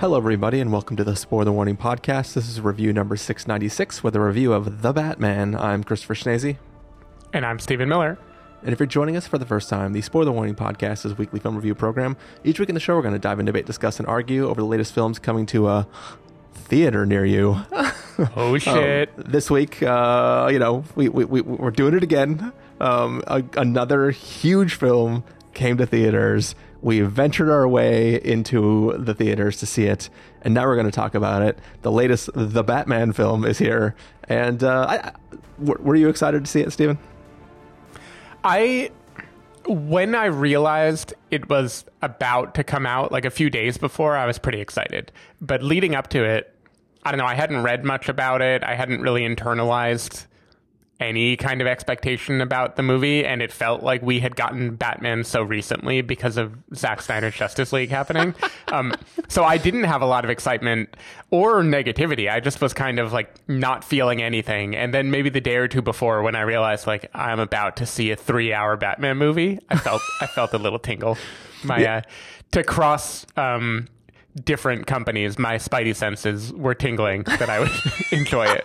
Hello, everybody, and welcome to the Spoiler Warning Podcast. This is review number 696 with a review of The Batman. I'm Christopher Schnese. And I'm Stephen Miller. And if you're joining us for the first time, the Spoiler Warning Podcast is a weekly film review program. Each week in the show, we're going to dive in, debate, discuss, and argue over the latest films coming to a theater near you. Oh, shit. Um, this week, uh, you know, we, we, we, we're doing it again. Um, a, another huge film came to theaters. We ventured our way into the theaters to see it, and now we're going to talk about it. The latest The Batman film is here. And uh, I, were you excited to see it, Stephen? I when I realized it was about to come out like a few days before, I was pretty excited. But leading up to it, I don't know, I hadn't read much about it. I hadn't really internalized any kind of expectation about the movie, and it felt like we had gotten Batman so recently because of Zack Snyder's Justice League happening. um, so I didn't have a lot of excitement or negativity. I just was kind of like not feeling anything. And then maybe the day or two before, when I realized like I'm about to see a three-hour Batman movie, I felt I felt a little tingle. My uh, to cross. Um, different companies my spidey senses were tingling that i would enjoy it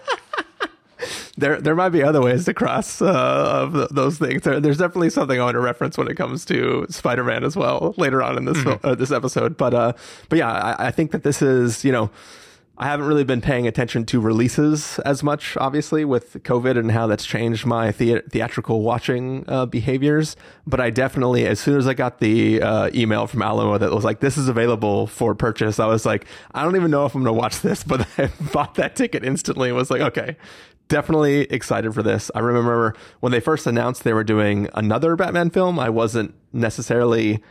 There, there might be other ways to cross uh, of th- those things. There, there's definitely something I want to reference when it comes to Spider-Man as well later on in this fil- uh, this episode. But uh, but yeah, I, I think that this is you know. I haven't really been paying attention to releases as much, obviously, with COVID and how that's changed my thea- theatrical watching uh, behaviors. But I definitely, as soon as I got the uh, email from Alamo that was like, this is available for purchase, I was like, I don't even know if I'm going to watch this, but I bought that ticket instantly and was like, okay, definitely excited for this. I remember when they first announced they were doing another Batman film, I wasn't necessarily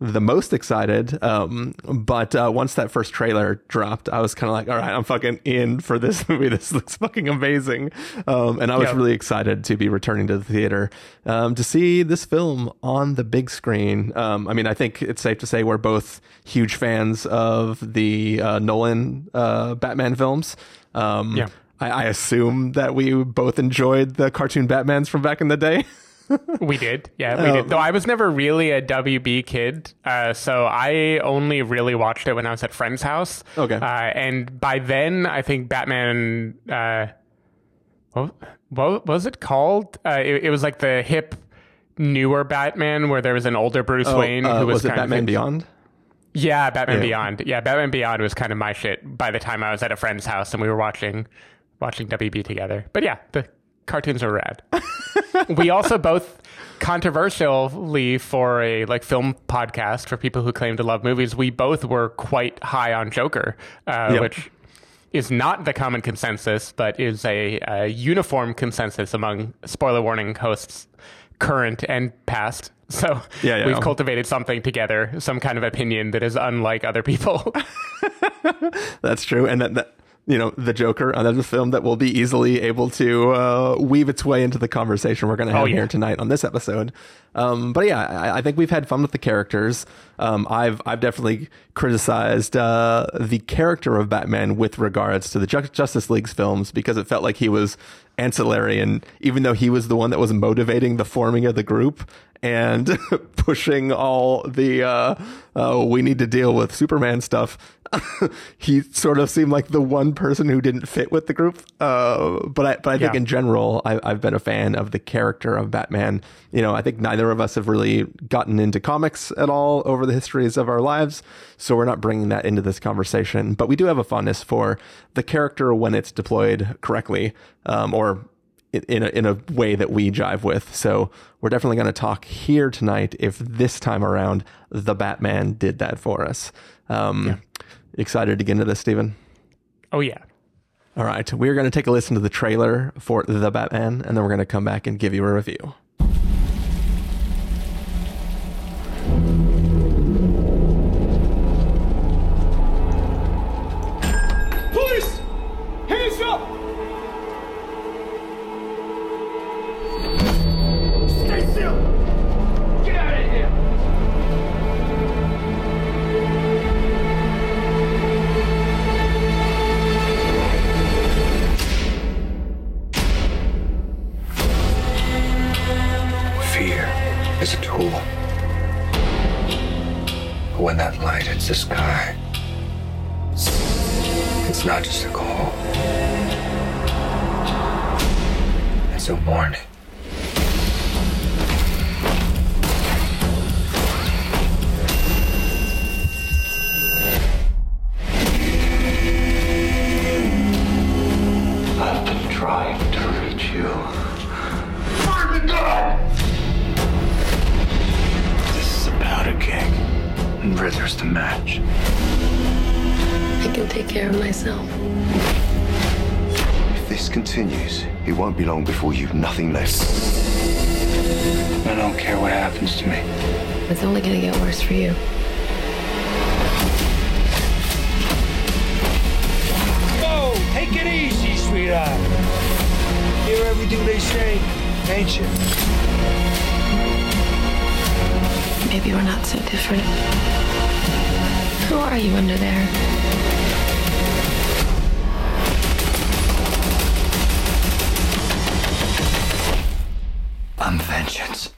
the most excited. Um, but uh, once that first trailer dropped, I was kind of like, all right, I'm fucking in for this movie. This looks fucking amazing. Um, and I was Yeah. really excited to be returning to the theater um, to see this film on the big screen. Um, I mean, I think it's safe to say we're both huge fans of the uh, Nolan uh, Batman films. Um, Yeah. I, I assume that we both enjoyed the cartoon Batmans from back in the day. We did, yeah, we did. Though I was never really a WB kid, uh, so I only really watched it when I was at friend's house. Okay. uh, and by then I think Batman. Uh, what, what was it called? Uh, it, it was like the hip, newer Batman, where there was an older Bruce Wayne Uh, who was, was it kind Batman of Beyond? Yeah, Batman Yeah. Beyond. Yeah, Batman Beyond was kind of my shit by the time I was at a friend's house and we were watching watching WB together. But yeah, the cartoons are rad. we also both controversially for a like film podcast for people who claim to love movies, we both were quite high on Joker, uh, Yep. which is not the common consensus, but is a, a uniform consensus among spoiler warning hosts, current and past. So Yeah, yeah. we've cultivated something together, some kind of opinion that is unlike other people. That's true, and that, that you know the Joker, another film that will be easily able to uh, weave its way into the conversation we're going to have Oh, yeah. here tonight on this episode. Um, but yeah, I, I think we've had fun with the characters. Um, I've I've definitely criticized uh, the character of Batman with regards to the Ju- Justice League's films because it felt like he was ancillary, and even though he was the one that was motivating the forming of the group and pushing all the uh, uh, we need to deal with Superman stuff. he sort of seemed like the one person who didn't fit with the group. Uh, but I, but I think Yeah. in general, I, I've been a fan of the character of Batman. You know, I think neither of us have really gotten into comics at all over the histories of our lives, so we're not bringing that into this conversation. But we do have a fondness for the character when it's deployed correctly, um, or in- a, in a way that we jive with. So we're definitely going to talk here tonight if this time around the Batman did that for us. Um, Excited to get into this, Stephen? oh yeah. All right. We're going to take a listen to the trailer for The Batman, and then we're going to come back and give you a review. It's a tool. But when that light hits the sky, it's not just a call, it's a warning. Myself. If this continues, it won't be long before you've nothing left. I don't care what happens to me. It's only gonna get worse for you. Whoa, take it easy, sweetheart. Hear everything they say, ain't you? Maybe we're not so different. Who are you under there? Vengeance.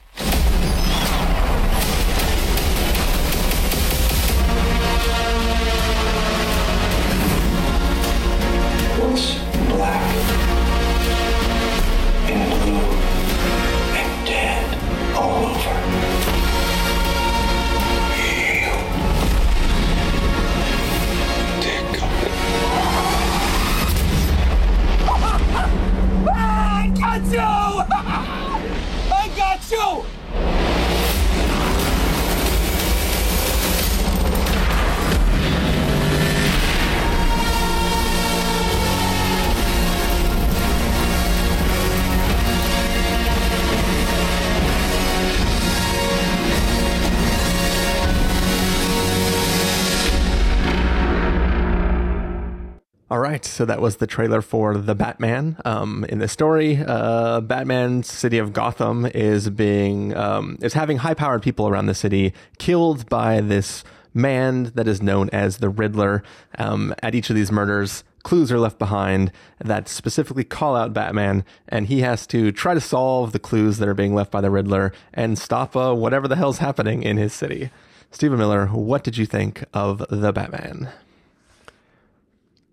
So that was the trailer for the Batman. Um, in the story, uh, Batman's city of Gotham is being um, is having high-powered people around the city killed by this man that is known as the Riddler. Um, at each of these murders, clues are left behind that specifically call out Batman, and he has to try to solve the clues that are being left by the Riddler and stop uh, whatever the hell's happening in his city. Stephen Miller, what did you think of the Batman?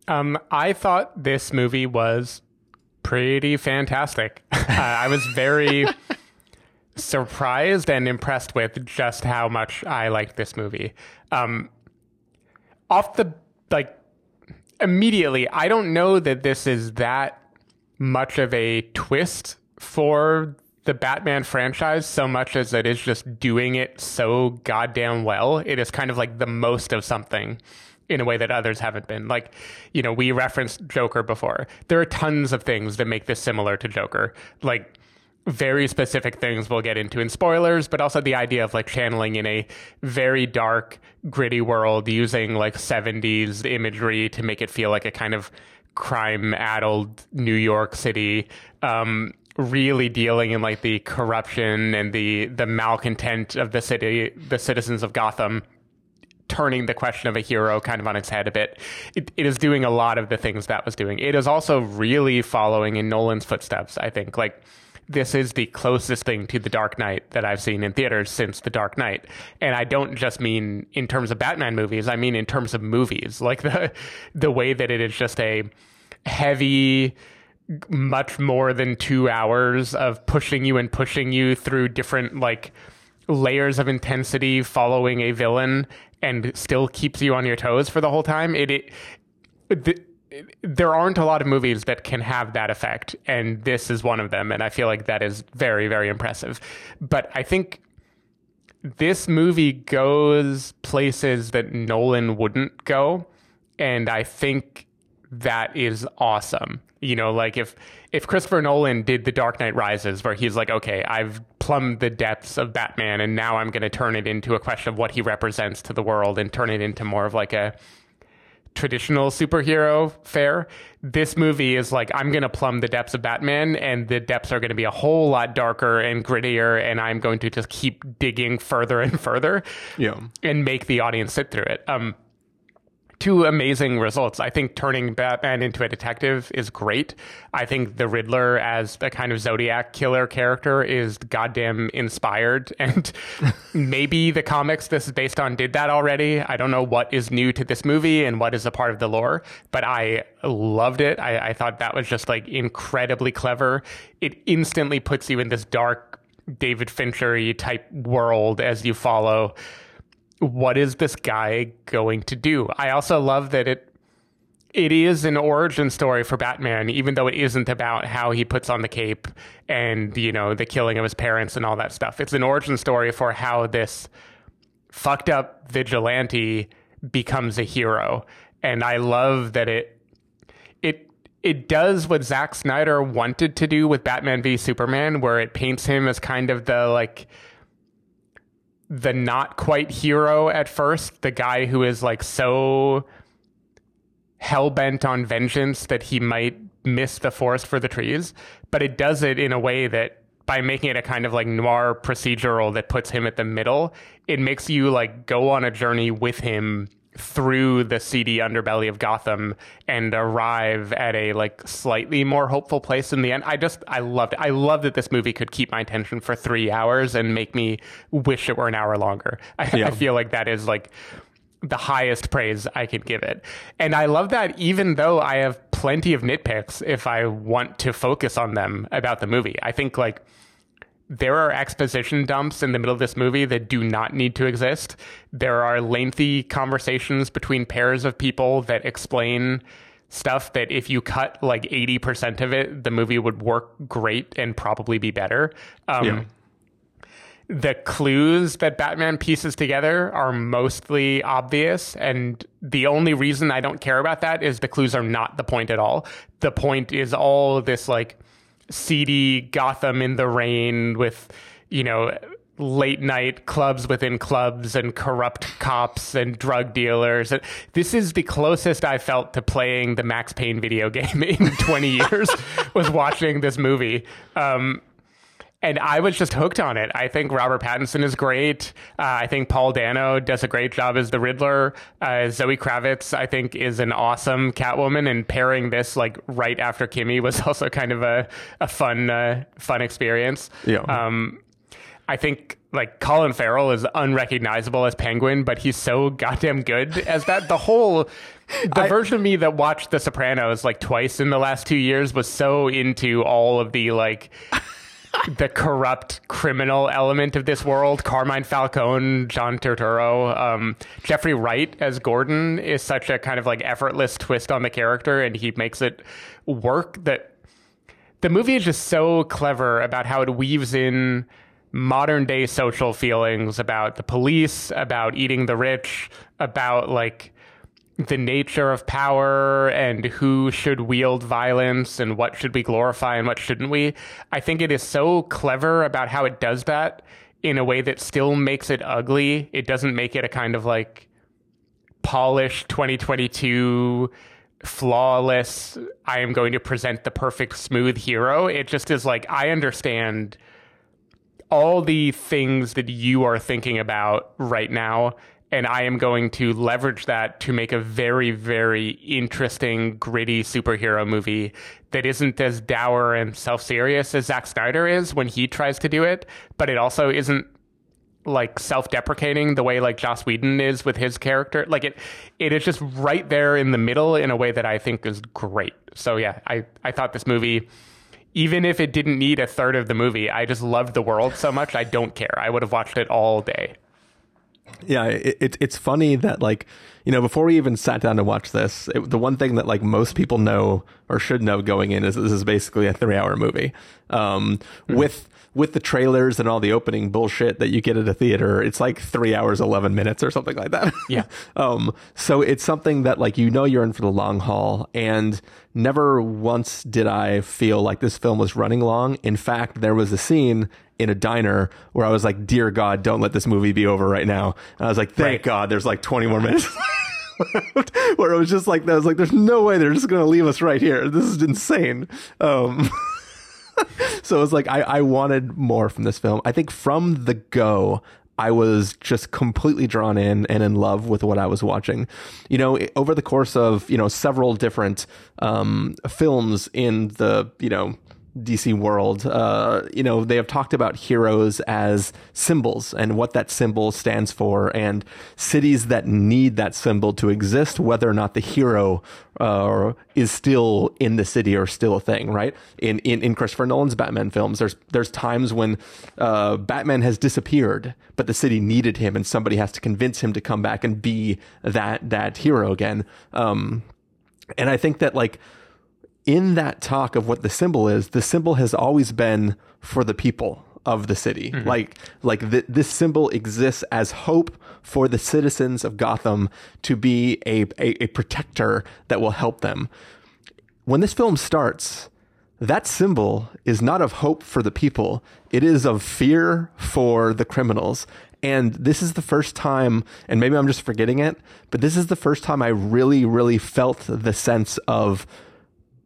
Um, I thought this movie was pretty fantastic. uh, I was very surprised and impressed with just how much I liked this movie. Um, off the like immediately, I don't know that this is that much of a twist for the Batman franchise so much as it is just doing it so goddamn well. It is kind of like the most of something in a way that others haven't been. Like, you know, we referenced Joker before. There are tons of things that make this similar to Joker. Like, very specific things we'll get into in spoilers, but also the idea of like channeling in a very dark, gritty world using like 70s imagery to make it feel like a kind of crime addled New York City. Um, really dealing in like the corruption and the the malcontent of the city, the citizens of Gotham turning the question of a hero kind of on its head a bit. It, it is doing a lot of the things that was doing. It is also really following in Nolan's footsteps, I think. Like, this is the closest thing to The Dark Knight that I've seen in theaters since The Dark Knight. And I don't just mean in terms of Batman movies, I mean in terms of movies. Like, the, the way that it is just a heavy, much more than two hours of pushing you and pushing you through different, like, layers of intensity following a villain and still keeps you on your toes for the whole time. It, it the, there aren't a lot of movies that can have that effect, and this is one of them. And I feel like that is very, very impressive. But I think this movie goes places that Nolan wouldn't go, and I think that is awesome. You know, like if if Christopher Nolan did The Dark Knight Rises, where he's like, okay, I've plumbed the depths of Batman, and now I'm going to turn it into a question of what he represents to the world, and turn it into more of like a traditional superhero fare. This movie is like, I'm going to plumb the depths of Batman, and the depths are going to be a whole lot darker and grittier, and I'm going to just keep digging further and further Yeah. and make the audience sit through it. Um, two amazing results. I think turning Batman into a detective is great. I think the Riddler as a kind of Zodiac killer character is goddamn inspired. And maybe the comics this is based on did that already. I don't know what is new to this movie and what is a part of the lore, but I loved it. I, I thought that was just like incredibly clever. It instantly puts you in this dark David Fincher type world as you follow what is this guy going to do? I also love that it it is an origin story for Batman, even though it isn't about how he puts on the cape and, you know, the killing of his parents and all that stuff. It's an origin story for how this fucked up vigilante becomes a hero. And I love that it it it does what Zack Snyder wanted to do with Batman v Superman, where it paints him as kind of the like the not quite hero at first, the guy who is like so hell bent on vengeance that he might miss the forest for the trees, but it does it in a way that by making it a kind of like noir procedural that puts him at the middle, it makes you like go on a journey with him through the seedy underbelly of Gotham and arrive at a like slightly more hopeful place in the end. I just I loved it. I love that this movie could keep my attention for three hours and make me wish it were an hour longer. I, Yeah. I feel like that is like the highest praise I could give it. And I love that even though I have plenty of nitpicks if I want to focus on them about the movie. I think like there are exposition dumps in the middle of this movie that do not need to exist. There are lengthy conversations between pairs of people that explain stuff that if you cut like 80% of it, the movie would work great and probably be better. Um, Yeah. the clues that Batman pieces together are mostly obvious. And the only reason I don't care about that is the clues are not the point at all. The point is all this like seedy Gotham in the rain with, you know, late night clubs within clubs and corrupt cops and drug dealers. This is the closest I felt to playing the Max Payne video game in 20 years was watching this movie. Um, and I was just hooked on it. I think Robert Pattinson is great. Uh, I think Paul Dano does a great job as the Riddler. Uh, Zoe Kravitz, I think, is an awesome Catwoman, and pairing this like right after Kimi was also kind of a a fun uh, fun experience. Yeah. Um, I think like Colin Farrell is unrecognizable as Penguin, but he's so goddamn good as that. The whole the version of me that watched The Sopranos like twice in the last two years was so into all of the like the corrupt criminal element of this world. Carmine Falcone, John Turturro, um, Jeffrey Wright as Gordon is such a kind of like effortless twist on the character, and he makes it work. That the movie is just so clever about how it weaves in modern day social feelings about the police, about eating the rich, about like the nature of power and who should wield violence and what should we glorify and what shouldn't we. I think it is so clever about how it does that in a way that still makes it ugly. It doesn't make it a kind of like polished 2022 flawless I am going to present the perfect smooth hero. It just is like I understand all the things that you are thinking about right now and I am going to leverage that to make a very, very interesting, gritty superhero movie that isn't as dour and self serious as Zack Snyder is when he tries to do it, but it also isn't like self deprecating the way like Joss Whedon is with his character. Like it it is just right there in the middle in a way that I think is great. So yeah, I, I thought this movie even if it didn't need a third of the movie, I just loved the world so much I don't care. I would have watched it all day. Yeah it, it, it's funny that like you know before we even sat down to watch this it, the one thing that like most people know or should know going in is this is basically a three hour movie. Um with with the trailers and all the opening bullshit that you get at a theater it's like three hours 11 minutes or something like that. Yeah. um so it's something that like you know you're in for the long haul and never once did i feel like this film was running long. In fact there was a scene in a diner where I was like, "Dear God, don't let this movie be over right now." And I was like, "Thank Right. God, there's like 20 more minutes." left," where it was just like, I was like, "There's no way they're just going to leave us right here. This is insane." Um, so it was like I, I wanted more from this film. I think from the go, I was just completely drawn in and in love with what I was watching. You know, over the course of, you know, several different um, films in the, you know, DC world, uh, you know, they have talked about heroes as symbols and what that symbol stands for, and cities that need that symbol to exist, whether or not the hero uh, is still in the city or still a thing, right? In in, in Christopher Nolan's Batman films, there's there's times when uh, Batman has disappeared, but the city needed him, and somebody has to convince him to come back and be that that hero again. Um, and I think that like in that talk of what the symbol is, the symbol has always been for the people of the city. Mm-hmm. Like, like th- this symbol exists as hope for the citizens of Gotham to be a, a, a protector that will help them. When this film starts, that symbol is not of hope for the people. It is of fear for the criminals. And this is the first time, and maybe I'm just forgetting it, but this is the first time I really, really felt the sense of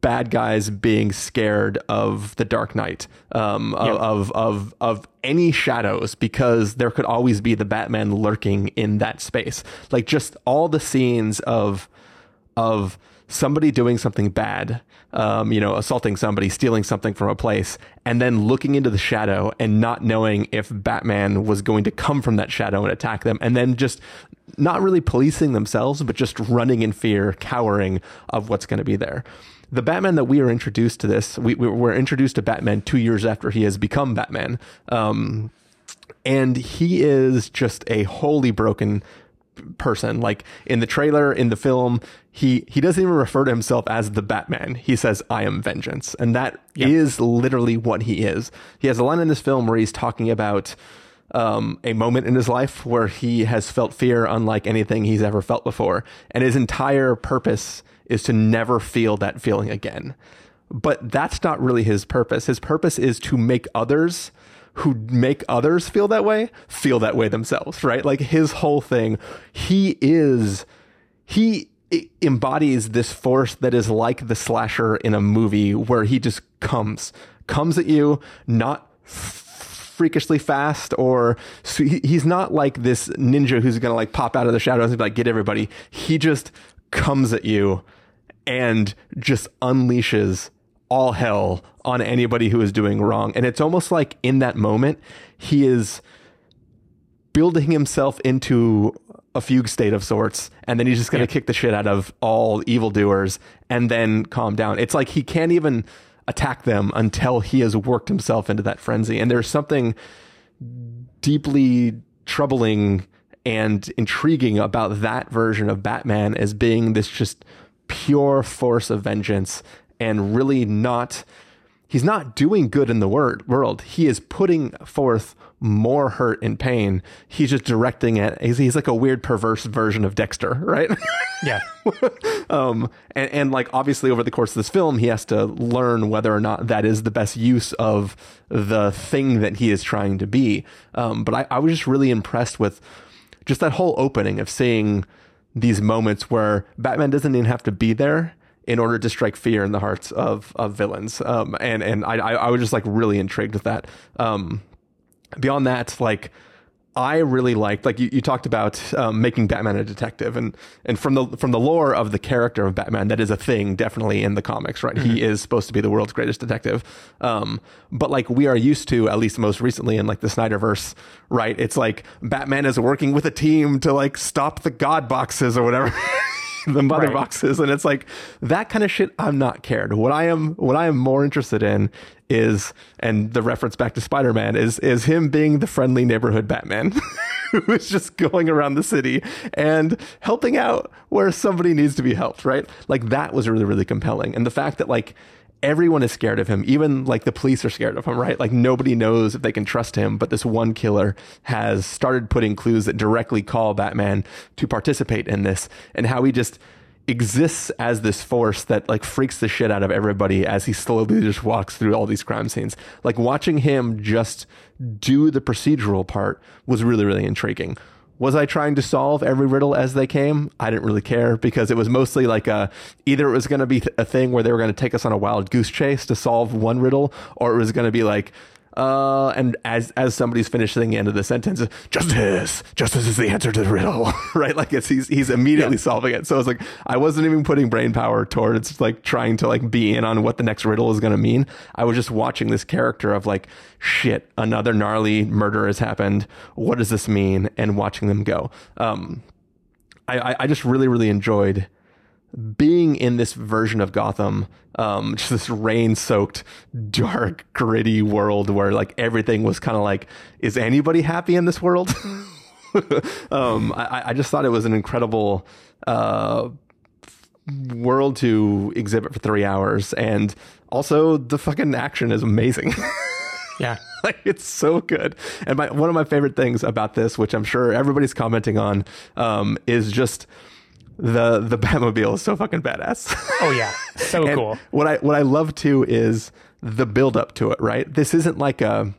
bad guys being scared of the Dark Knight, um, yep. of, of of any shadows, because there could always be the Batman lurking in that space. Like just all the scenes of of somebody doing something bad, um, you know, assaulting somebody, stealing something from a place, and then looking into the shadow and not knowing if Batman was going to come from that shadow and attack them, and then just not really policing themselves, but just running in fear, cowering of what's going to be there the Batman that we are introduced to this, we, we were introduced to Batman two years after he has become Batman. Um, and he is just a wholly broken person. Like in the trailer, in the film, he he doesn't even refer to himself as the Batman. He says, "I am vengeance," and that yep. is literally what he is. He has a line in this film where he's talking about um, a moment in his life where he has felt fear unlike anything he's ever felt before, and his entire purpose is to never feel that feeling again. But that's not really his purpose. His purpose is to make others who make others feel that way feel that way themselves, right? Like his whole thing, he is, he embodies this force that is like the slasher in a movie where he just comes, comes at you, not freakishly fast or so he's not like this ninja who's going to like pop out of the shadows and be like, get everybody. He just comes at you and just unleashes all hell on anybody who is doing wrong. And it's almost like in that moment, he is building himself into a fugue state of sorts, and then he's just going to yeah. kick the shit out of all evildoers and then calm down. It's like he can't even attack them until he has worked himself into that frenzy. And there's something deeply troubling and intriguing about that version of Batman as being this just pure force of vengeance and really not he's not doing good in the word, world. He is putting forth more hurt and pain. He's just directing it. He's, he's like a weird, perverse version of Dexter, right? Yeah. um, and, and like obviously over the course of this film, he has to learn whether or not that is the best use of the thing that he is trying to be. Um, but I, I was just really impressed with just that whole opening of seeing these moments where Batman doesn't even have to be there in order to strike fear in the hearts of of villains. Um, and and I I was just like really intrigued with that. Um, beyond that, like I really liked, like you, you talked about um, making Batman a detective, and and from the from the lore of the character of Batman, that is a thing definitely in the comics, right? Mm-hmm. He is supposed to be the world's greatest detective, um, but like we are used to, at least most recently in like the Snyderverse, right? It's like Batman is working with a team to like stop the God boxes or whatever. the mother right. boxes. And it's like that kind of shit i'm not cared. What i am what i am more interested in is and the reference back to spider-man is is him being the friendly neighborhood batman who is just going around the city and helping out where somebody needs to be helped right? Like that was really really compelling. And the fact that like everyone is scared of him. Even like the police are scared of him, right? Like nobody knows if they can trust him, but this one killer has started putting clues that directly call Batman to participate in this and how he just exists as this force that like freaks the shit out of everybody as he slowly just walks through all these crime scenes. Like watching him just do the procedural part was really, really intriguing. Was I trying to solve every riddle as they came? I didn't really care because it was mostly like a either it was going to be a thing where they were going to take us on a wild goose chase to solve one riddle, or it was going to be like uh, and as as somebody's finishing the end of the sentence, justice, justice is the answer to the riddle, right? Like it's he's he's immediately Yeah. solving it. So I was like, I wasn't even putting brain power towards like trying to like be in on what the next riddle is going to mean. I was just watching this character of like, shit, another gnarly murder has happened. What does this mean? And watching them go. Um, I, I, I just really, really enjoyed being in this version of Gotham, um, just this rain soaked, dark, gritty world where like everything was kind of like, is anybody happy in this world? um, I, I just thought it was an incredible, uh, world to exhibit for three hours. And also the fucking action is amazing. Yeah. like it's so good. And my one of my favorite things about this, which I'm sure everybody's commenting on, um, is just the the Batmobile is so fucking badass. Oh yeah. So cool. What I what I love too is the build up to it. Right. This isn't like a.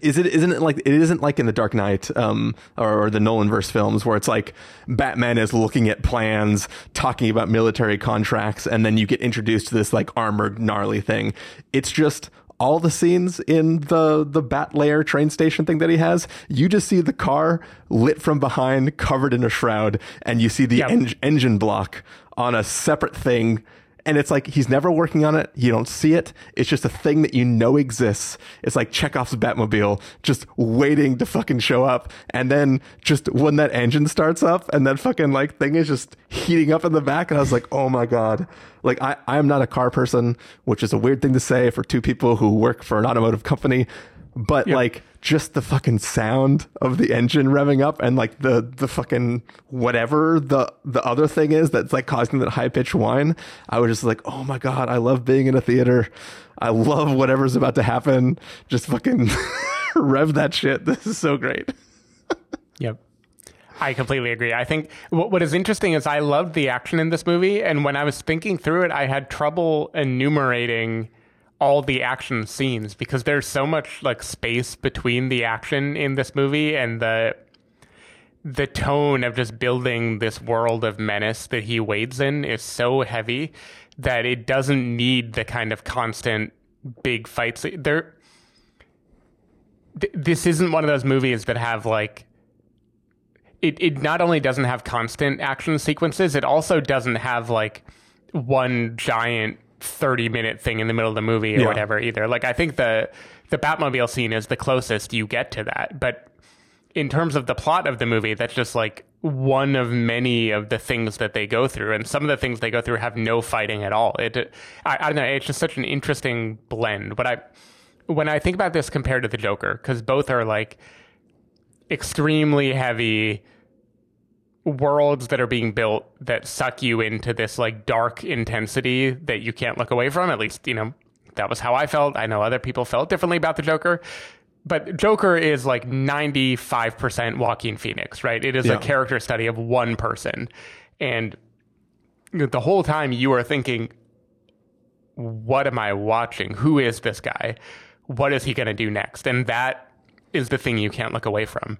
Is it isn't it like it isn't like in the Dark Knight um or, or the Nolan verse films where it's like Batman is looking at plans, talking about military contracts, and then you get introduced to this like armored gnarly thing. It's just all the scenes in the the Bat Lair train station thing that he has, you just see the car lit from behind, covered in a shroud, and you see the Yep. en- engine block on a separate thing. And it's like he's never working on it. You don't see it. It's just a thing that you know exists. It's like Chekhov's Batmobile just waiting to fucking show up. And then just when that engine starts up and that fucking like thing is just heating up in the back. And I was like, oh my God. Like I, I'm not a car person, which is a weird thing to say for two people who work for an automotive company. But like just the fucking sound of the engine revving up and like the the fucking whatever the the other thing is that's like causing that high pitched whine, I was just like, oh my god, I love being in a theater. I love whatever's about to happen. Just fucking rev that shit. This is so great. Yep. I completely agree. I think what, what is interesting is I loved the action in this movie, and when I was thinking through it, I had trouble enumerating all the action scenes because there's so much like space between the action in this movie and the the tone of just building this world of menace that he wades in is so heavy that it doesn't need the kind of constant big fights. There, th- this isn't one of those movies that have like it, it not only doesn't have constant action sequences, it also doesn't have like one giant 30 minute thing in the middle of the movie or Yeah. whatever either. Like I think the the Batmobile scene is the closest you get to that. But in terms of the plot of the movie, that's just like one of many of the things that they go through. And some of the things they go through have no fighting at all. It I, I don't know, it's just such an interesting blend. But I when I think about this compared to the Joker, because both are like extremely heavy worlds that are being built that suck you into this like dark intensity that you can't look away from. At least, you know, that was how I felt. I know other people felt differently about the Joker. But Joker is like 95% Joaquin Phoenix, right? It is Yeah. a character study of one person. And the whole time you are thinking, what am I watching? Who is this guy? What is he going to do next? And that is the thing you can't look away from.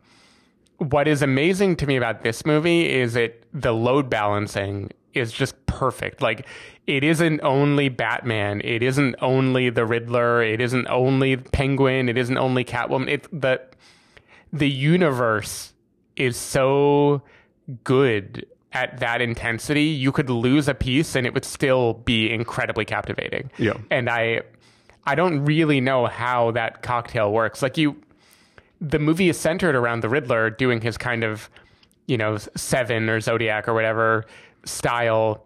What is amazing to me about this movie is it the load balancing is just perfect. Like it isn't only Batman, it isn't only the Riddler, it isn't only Penguin, it isn't only Catwoman. It the the universe is so good at that intensity. You could lose a piece and it would still be incredibly captivating. Yeah. And I I don't really know how that cocktail works. Like you the movie is centered around the Riddler doing his kind of, you know, Seven or Zodiac or whatever style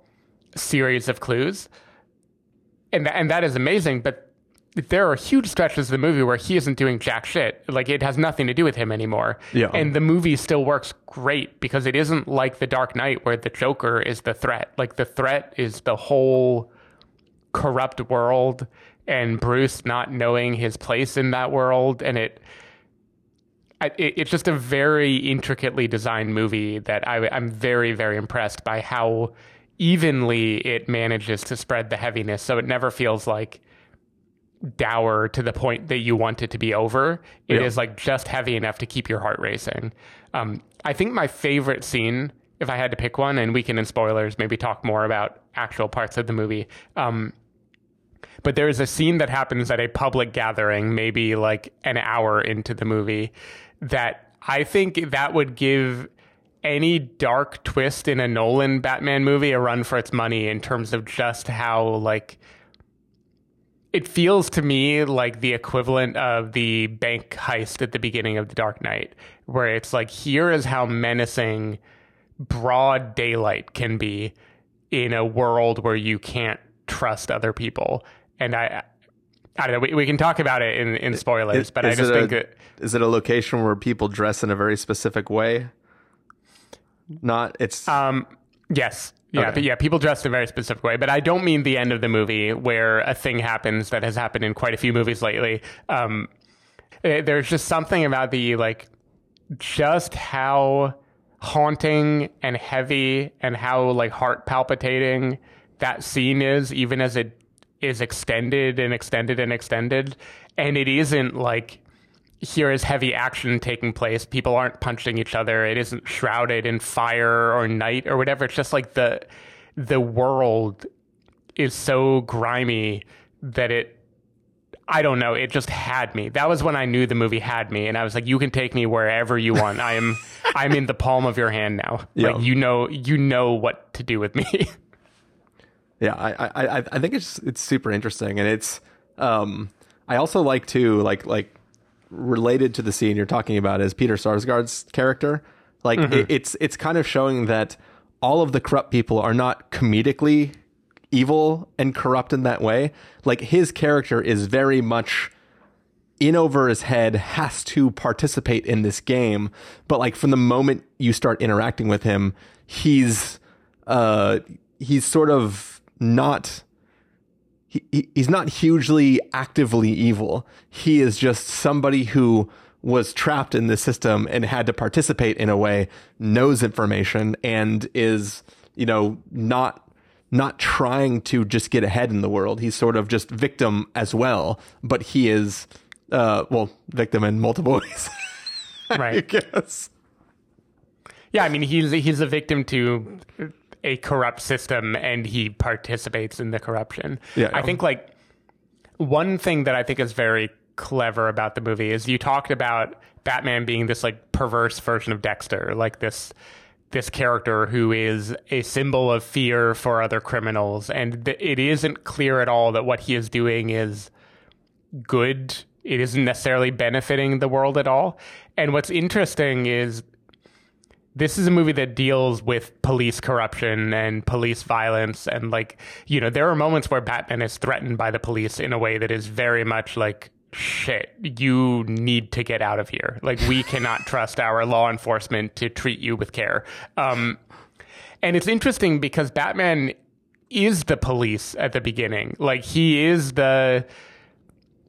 series of clues. And th- and that is amazing, but there are huge stretches of the movie where he isn't doing jack shit. Like it has nothing to do with him anymore. Yeah. And the movie still works great because it isn't like The Dark Knight where the Joker is the threat. Like the threat is the whole corrupt world and Bruce not knowing his place in that world and it I, it, it's just a very intricately designed movie that I, I'm very, very impressed by how evenly it manages to spread the heaviness. So it never feels like dour to the point that you want it to be over. It is Yeah. like just heavy enough to keep your heart racing. Um, I think my favorite scene, if I had to pick one, and we can in spoilers maybe talk more about actual parts of the movie. Um, but there is a scene that happens at a public gathering, maybe like an hour into the movie, that I think that would give any dark twist in a Nolan Batman movie a run for its money in terms of just how like it feels to me like the equivalent of the bank heist at the beginning of The Dark Knight, where it's like, here is how menacing broad daylight can be in a world where you can't trust other people. And I, I don't know. We, we can talk about it in, in spoilers, Is- but I just it think a, that is it a location where people dress in a very specific way? Not it's Um, yes. Yeah, Okay. but yeah, people dress in a very specific way. But I don't mean the end of the movie where a thing happens that has happened in quite a few movies lately. Um, eh, there's just something about the like, just how haunting and heavy and how like heart palpitating that scene is, even as it is extended and extended and extended, and it isn't like here is heavy action taking place. People aren't punching each other. It isn't shrouded in fire or night or whatever. It's just like the the world is so grimy that it I don't know, it just had me. That was when I knew the movie had me and I was like you can take me wherever you want. I am I'm in the palm of your hand now. Yeah. Like you know you know what to do with me. Yeah, I, I, I- think it's it's super interesting, and it's um, I also like to like like related to the scene you're talking about is Peter Sarsgaard's character. Like it, it's it's kind of showing that all of the corrupt people are not comedically evil and corrupt in that way. Like his character is very much in over his head has to participate in this game but like from the moment you start interacting with him he's uh he's sort of not he, he- he's not hugely actively evil. He is just somebody who was trapped in the system and had to participate in a way knows information and is you know not not trying to just get ahead in the world. He's sort of just victim as well but he is uh well victim in multiple ways right. i guess. Yeah, I mean he's he's a victim to a corrupt system and he participates in the corruption. Yeah. I think like one thing that I think is very clever about the movie is you talked about Batman being this like perverse version of Dexter, like this this character who is a symbol of fear for other criminals and th- it isn't clear at all that what he is doing is good. It isn't necessarily benefiting the world at all. And what's interesting is this is a movie that deals with police corruption and police violence. And like you know there are moments where batman is threatened by the police in a way that is very much like shit you need to get out of here. Like we cannot trust our law enforcement to treat you with care. Um and it's interesting because batman is the police at the beginning. Like he is the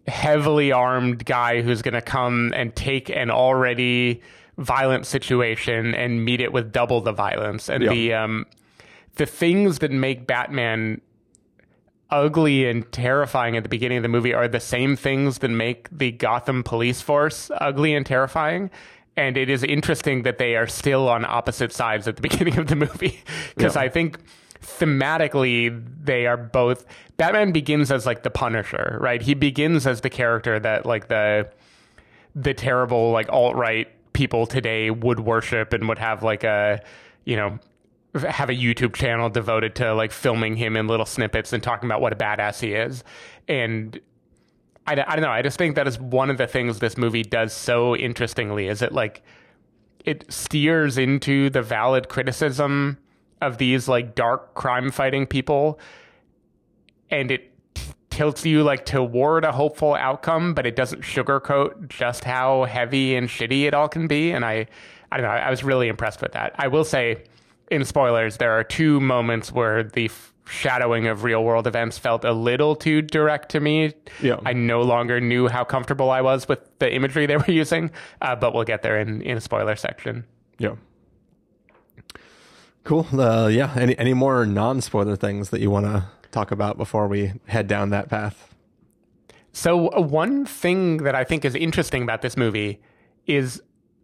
heavily armed guy who's going to come and take an already violent situation and meet it with double the violence and Yeah. the um the things that make Batman ugly and terrifying at the beginning of the movie are the same things that make the Gotham police force ugly and terrifying. And it is interesting that they are still on opposite sides at the beginning of the movie because Yeah. I think thematically they are both Batman begins as like the Punisher, right? He begins as the character that like the the terrible like alt right people today would worship and would have like a you know have a YouTube channel devoted to like filming him in little snippets and talking about what a badass he is. And I, I don't know. I just think that is one of the things this movie does so interestingly is it like it steers into the valid criticism of these like dark crime fighting people and it tilts you like toward a hopeful outcome, but it doesn't sugarcoat just how heavy and shitty it all can be. And I, I don't know. I was really impressed with that. I will say, in spoilers, there are two moments where the f- shadowing of real world events felt a little too direct to me. Yeah. I no longer knew how comfortable I was with the imagery they were using, uh, but we'll get there in in a spoiler section. Yeah. Cool. Uh, yeah. Any any more non spoiler things that you want to talk about before we head down that path? So uh, one thing that I think is interesting about this movie is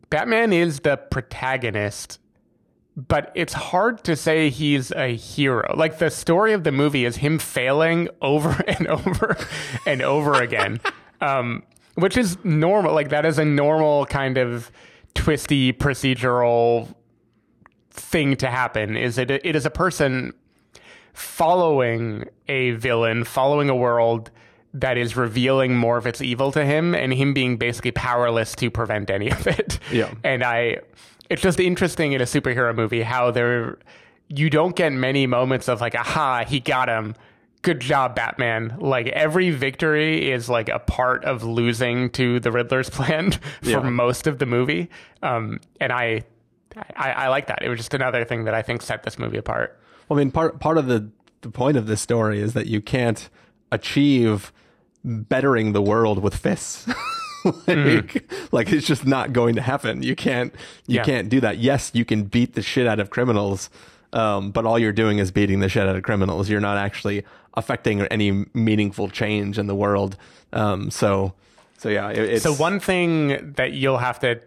Batman is the protagonist, but it's hard to say he's a hero. Like the story of the movie is him failing over and over and over again, um, which is normal. Like that is a normal kind of twisty procedural thing to happen. Is it? It is a person following a villain, following a world that is revealing more of its evil to him, and him being basically powerless to prevent any of it. Yeah. and I it's just interesting in a superhero movie how there you don't get many moments of like aha he got him good job batman like every victory is like a part of losing to the riddler's plan for Yeah. most of the movie um, and I, I i like that it was just another thing that i think set this movie apart Well, I mean, part part of the the point of this story is that you can't achieve bettering the world with fists. like, like it's just not going to happen. You can't you Yeah. can't do that. Yes, you can beat the shit out of criminals, um, but all you're doing is beating the shit out of criminals. You're not actually affecting any meaningful change in the world. Um, so, so yeah, it, it's So one thing that you'll have to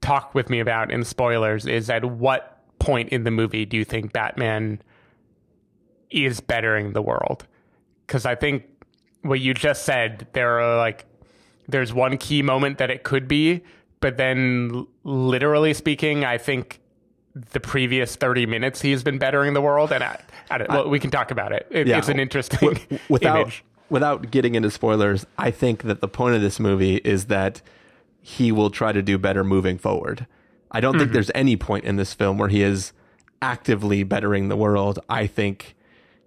talk with me about in spoilers is at what point in the movie do you think Batman is bettering the world? Because I think what you just said, there are like there's one key moment that it could be, but then literally speaking, I think the previous 30 minutes he's been bettering the world and I, I don't, well, we can talk about it. It- Yeah. It's an interesting W- without image. without getting into spoilers, I think that the point of this movie is that he will try to do better moving forward. I don't Mm-hmm. think there's any point in this film where he is actively bettering the world. I think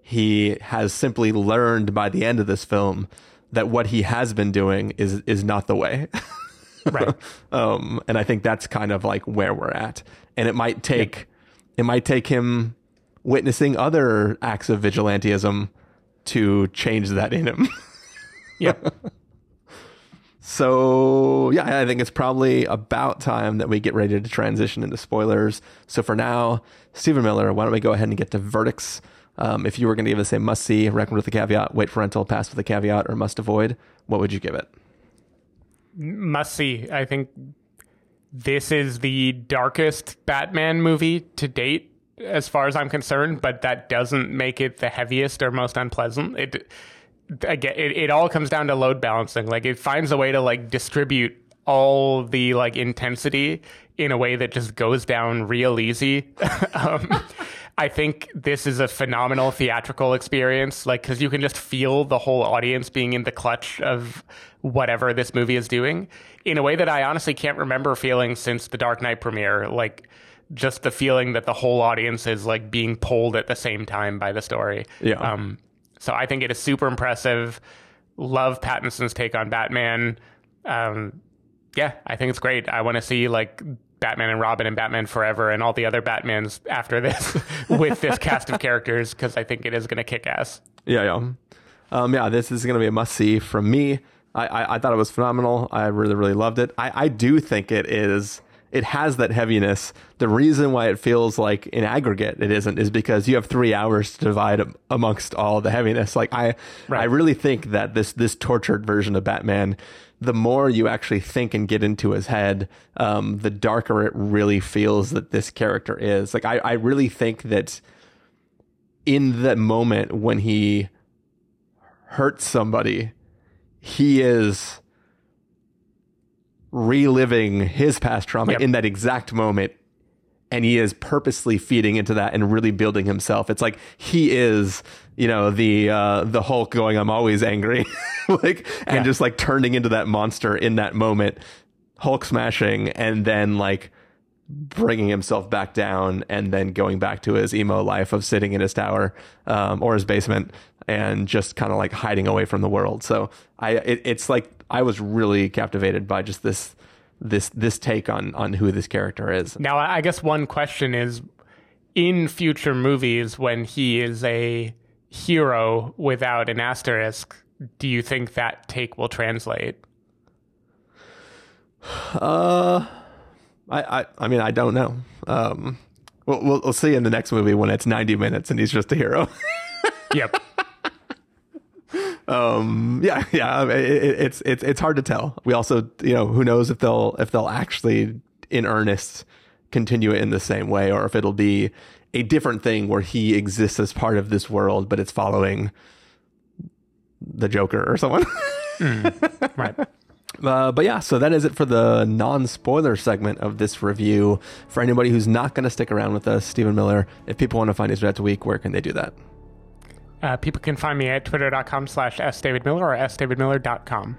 he has simply learned by the end of this film that what he has been doing is is not the way. Right. um, and I think that's kind of like where we're at. And it might take it might take him witnessing other acts of vigilantism to change that in him. Yep. So yeah, I think it's probably about time that we get ready to transition into spoilers. So for now, Stephen Miller, why don't we go ahead and get to verdicts? Um, if you were going to give this a must see, recommend with a caveat, wait for rental, pass with a caveat, or must avoid, what would you give it? must see. I think this is the darkest Batman movie to date, as far as I'm concerned. But that doesn't make it the heaviest or most unpleasant. It again, it, it all comes down to load balancing. Like it finds a way to like distribute all the like intensity in a way that just goes down real easy. um, I think this is a phenomenal theatrical experience, like because you can just feel the whole audience being in the clutch of whatever this movie is doing in a way that I honestly can't remember feeling since the Dark Knight premiere. Like just the feeling that the whole audience is like being pulled at the same time by the story. Yeah. Um, so I think it is super impressive. Love Pattinson's take on Batman. Um, yeah, I think it's great. I want to see like Batman and Robin and Batman Forever and all the other Batmans after this with this cast of characters because I think it is going to kick ass. Yeah, yeah. Um, yeah, this is going to be a must see from me. I, I, I thought it was phenomenal. I really, really loved it. I, I do think it is, it has that heaviness. The reason why it feels like in aggregate it isn't is because you have three hours to divide amongst all the heaviness. Like I, I really think that this, this tortured version of Batman, the more you actually think and get into his head, um, the darker it really feels that this character is. Like I, I really think that in the moment when he hurts somebody, he is reliving his past trauma Yep. in that exact moment. And he is purposely feeding into that and really building himself. It's like he is, you know, the uh, the Hulk going, "I'm always angry," like, and Yeah. just like turning into that monster in that moment, Hulk smashing, and then like bringing himself back down and then going back to his emo life of sitting in his tower um, or his basement and just kind of like hiding away from the world. So I, it, it's like I was really captivated by just this, this, this take on on who this character is. Now, I guess one question is in future movies when he is a hero without an asterisk, do you think that take will translate? Uh, I, I, I mean, I don't know. Um, we'll, we'll, we'll see in the next movie when it's 90 minutes and he's just a hero. Yep. Um yeah yeah it, it, it's it's it's hard to tell we also you know who knows if they'll if they'll actually in earnest continue it in the same way, or if it'll be a different thing where he exists as part of this world, but it's following the Joker or someone. Right. Uh, but yeah, so that is it for the non spoiler segment of this review. For anybody who's not going to stick around with us, Stephen Miller, if people want to find his Vets Week, where can they do that? Uh, people can find me at twitter.com slash sdavidmiller or sdavidmiller.com.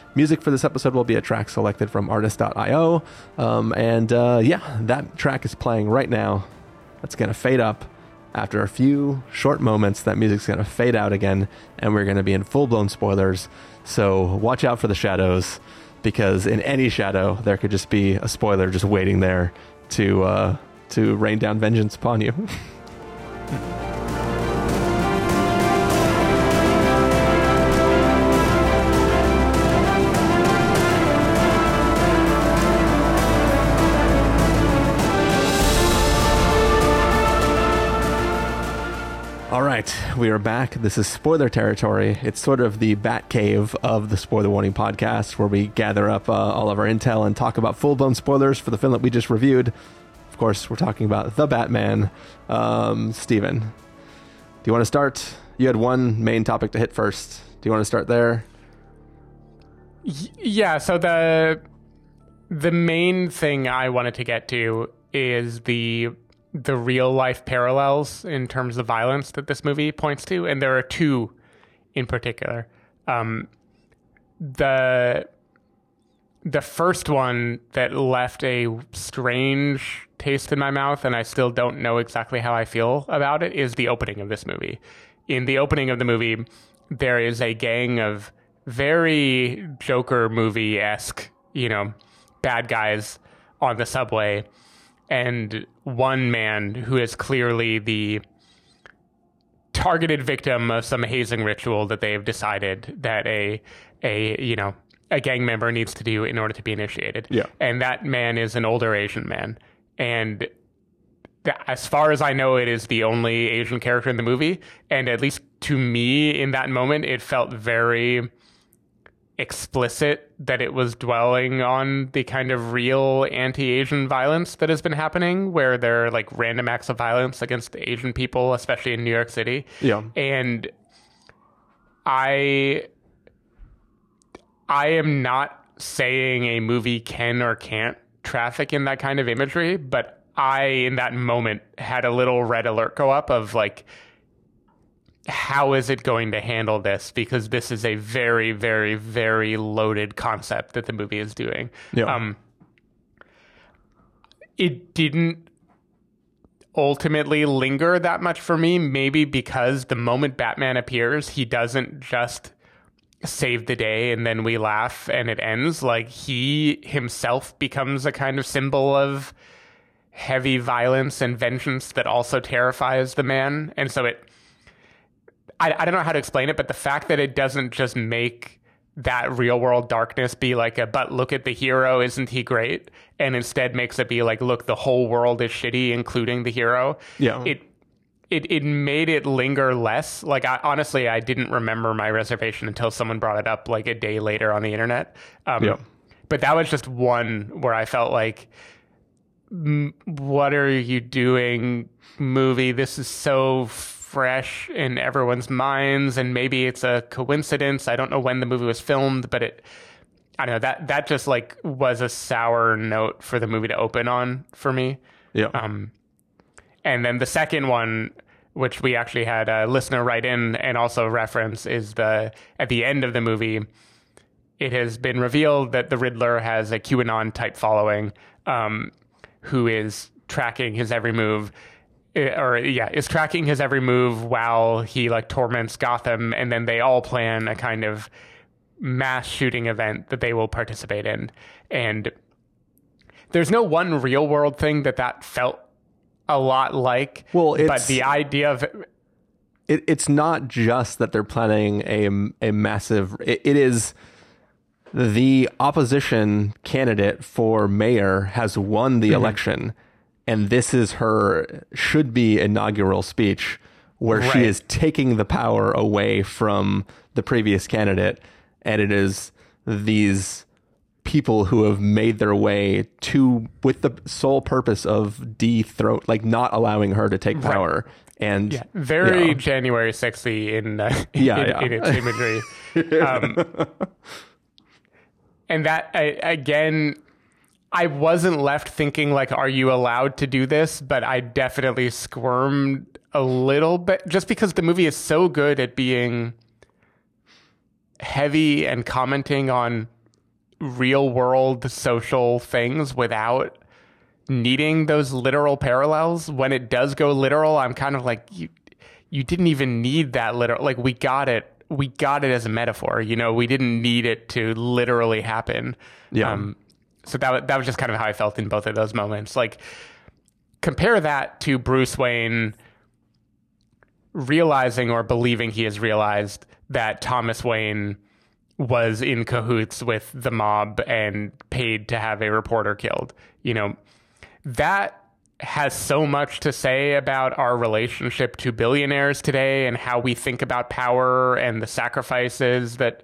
Music for this episode will be a track selected from artlist.io. Um, and uh, yeah, that track is playing right now. That's going to fade up. After a few short moments, that music's going to fade out again, and we're going to be in full blown spoilers. So watch out for the shadows, because in any shadow, there could just be a spoiler just waiting there to, uh, to rain down vengeance upon you. right, we are back. This is spoiler territory. It's sort of the bat cave of the spoiler warning podcast, where we gather up uh, all of our intel and talk about full blown spoilers for the film that we just reviewed. Of course, we're talking about the Batman. Um, Stephen, do you want to start? You had one main topic to hit first. Do you want to start there? Yeah, so the the main thing I wanted to get to is the the real life parallels in terms of violence that this movie points to, and there are two in particular. Um, the the first one that left a strange taste in my mouth, and I still don't know exactly how I feel about it, is the opening of this movie. In the opening of the movie, there is a gang of very Joker movie esque, you know, bad guys on the subway, and one man who is clearly the targeted victim of some hazing ritual that they have decided that a a you know a gang member needs to do in order to be initiated. Yeah. And that man is an older Asian man. And th- as far as I know, it is the only Asian character in the movie. And at least to me, in that moment, it felt very explicit that it was dwelling on the kind of real anti-Asian violence that has been happening, where there are like random acts of violence against Asian people, especially in New York City. Yeah. And I I am not saying a movie can or can't traffic in that kind of imagery, but I in that moment had a little red alert go up of like how is it going to handle this because this is a very very very loaded concept that the movie is doing. Yeah. Um it didn't ultimately linger that much for me maybe because the moment Batman appears he doesn't just save the day and then we laugh and it ends like he himself becomes a kind of symbol of heavy violence and vengeance that also terrifies the man and so it I, I don't know how to explain it but the fact that it doesn't just make that real world darkness be like a but look at the hero isn't he great and instead makes it be like look the whole world is shitty including the hero Yeah. it it it made it linger less. Like I, honestly, I didn't remember my reservation until someone brought it up like a day later on the internet. Um, Yeah. But that was just one where I felt like, what are you doing, movie? This is so fresh in everyone's minds, and maybe it's a coincidence. I don't know when the movie was filmed, but it. I don't know that that just like was a sour note for the movie to open on for me. Yeah. Um, and then the second one, which we actually had a listener write in and also reference, is the at the end of the movie. It has been revealed that the Riddler has a QAnon type following, um, who is tracking his every move, eh, or yeah, is tracking his every move while he like torments Gotham, and then they all plan a kind of mass shooting event that they will participate in, and there's no one real world thing that that felt a lot like. Well, but the idea of it, it's not just that they're planning a a massive. It, it is the opposition candidate for mayor has won the election, and this is her should be inaugural speech where she is taking the power away from the previous candidate, and it is these people who have made their way to with the sole purpose of dethrone like not allowing her to take power and Yeah, very Yeah. January 60 in uh, Yeah, in, yeah. in its imagery. um, and that I, again, I wasn't left thinking like, "Are you allowed to do this?" But I definitely squirmed a little bit just because the movie is so good at being heavy and commenting on real world social things without needing those literal parallels. When it does go literal, I'm kind of like you you didn't even need that literal like we got it we got it as a metaphor, you know, we didn't need it to literally happen. Yeah. Um, so that that was just kind of how I felt in both of those moments. Like compare that to Bruce Wayne realizing or believing he has realized that Thomas Wayne was in cahoots with the mob and paid to have a reporter killed. You know, that has so much to say about our relationship to billionaires today and how we think about power and the sacrifices that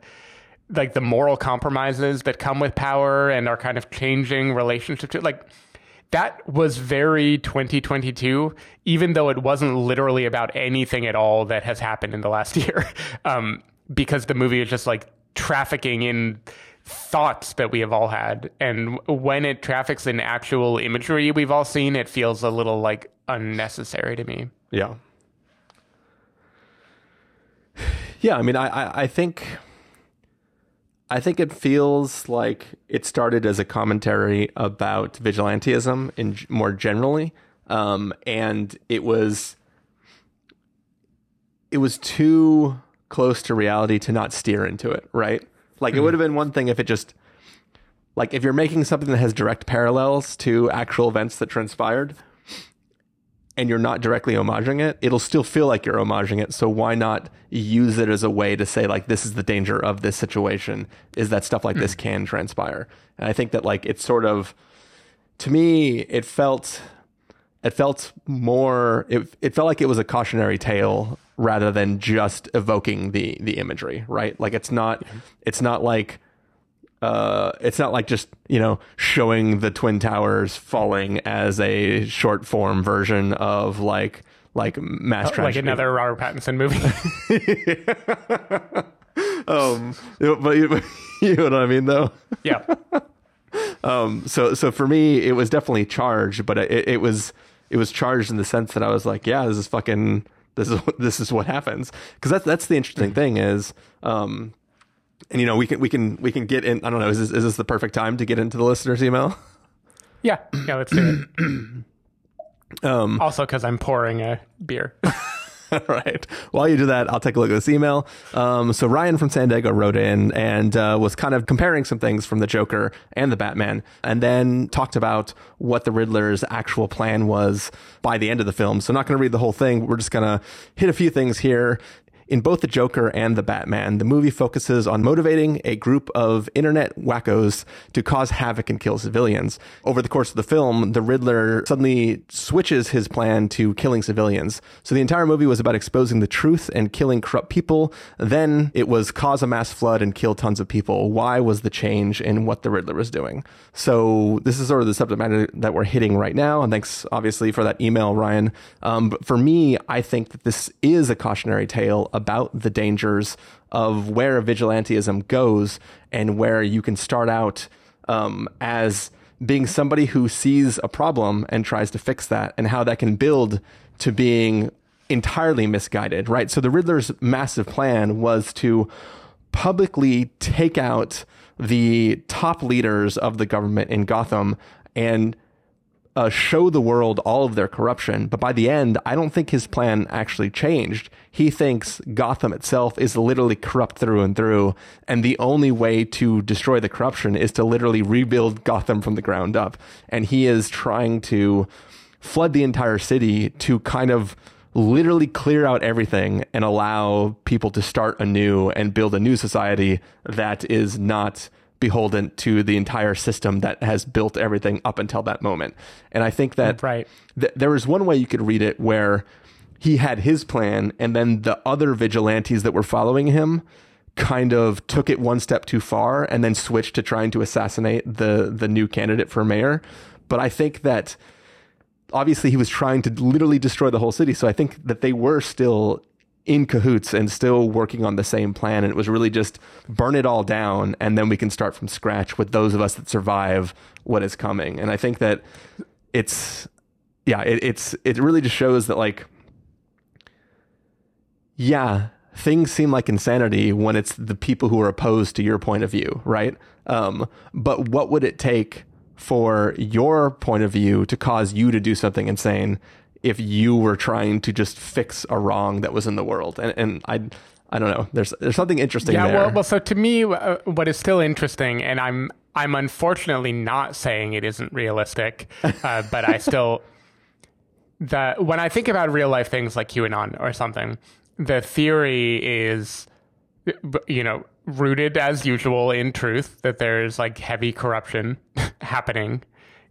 like the moral compromises that come with power and our kind of changing relationship to like that was very 2022 even though it wasn't literally about anything at all that has happened in the last year um, because the movie is just like trafficking in thoughts that we have all had and when it traffics in actual imagery we've all seen it feels a little like unnecessary to me Yeah. Yeah, I mean, I, I, I think, I think it feels like it started as a commentary about vigilantism in more generally, um, and it was, it was too close to reality to not steer into it, right? Like it would have been one thing if it just, like if you're making something that has direct parallels to actual events that transpired, and you're not directly homaging it, it'll still feel like you're homaging it. So why not use it as a way to say like this is the danger of this situation is that stuff like this hmm. can transpire. And I think that like it's sort of to me it felt it felt more it, it felt like it was a cautionary tale rather than just evoking the the imagery, right? Like it's not it's not like uh, it's not like just you know showing the twin towers falling as a short form version of like like mass like tragedy. another robert pattinson movie um, but you, you know what I mean though. yeah Um, so so for me, it was definitely charged, but it, it was it was charged in the sense that I was like, yeah, this is fucking this is this is what happens because that's that's the interesting thing is. Um, and you know we can we can we can get in. I don't know. Is this, is this the perfect time to get into the listeners' email? yeah yeah let's do it um also because i'm pouring a beer All right. While you do that, I'll take a look at this email. Um, so Ryan from San Diego wrote in and uh, was kind of comparing some things from the Joker and the Batman, and then talked about what the Riddler's actual plan was by the end of the film. So I'm not going to read the whole thing. We're just going to hit a few things here. In both the Joker and the Batman, the movie focuses on motivating a group of internet wackos to cause havoc and kill civilians. Over the course of the film, the Riddler suddenly switches his plan to killing civilians. So the entire movie was about exposing the truth and killing corrupt people. Then it was cause a mass flood and kill tons of people. Why was the change in what the Riddler was doing? So this is sort of the subject matter that we're hitting right now. And thanks obviously for that email, Ryan. Um, but for me, I think that this is a cautionary tale about the dangers of where vigilantism goes and where you can start out um, as being somebody who sees a problem and tries to fix that, and how that can build to being entirely misguided, right? So the Riddler's massive plan was to publicly take out the top leaders of the government in Gotham and uh, show the world all of their corruption. But by the end, I don't think his plan actually changed. He thinks Gotham itself is literally corrupt through and through. And the only way to destroy the corruption is to literally rebuild Gotham from the ground up. And he is trying to flood the entire city to kind of literally clear out everything and allow people to start anew and build a new society that is not beholden to the entire system that has built everything up until that moment. And I think that Right. th- there was one way you could read it where he had his plan and then the other vigilantes that were following him kind of took it one step too far and then switched to trying to assassinate the the new candidate for mayor. But I think that obviously he was trying to literally destroy the whole city. So I think that they were still in cahoots and still working on the same plan. And it was really just burn it all down and then we can start from scratch with those of us that survive what is coming. And I think that it's yeah, it, it's it really just shows that like yeah, things seem like insanity when it's the people who are opposed to your point of view, right? Um, but what would it take for your point of view to cause you to do something insane if you were trying to just fix a wrong that was in the world? And, and I, I don't know. There's there's something interesting Yeah, there. well, well, so to me, uh, what is still interesting, and I'm I'm unfortunately not saying it isn't realistic, uh, but I still the when I think about real life things like QAnon or something, the theory is, you know, rooted as usual in truth that there's like heavy corruption happening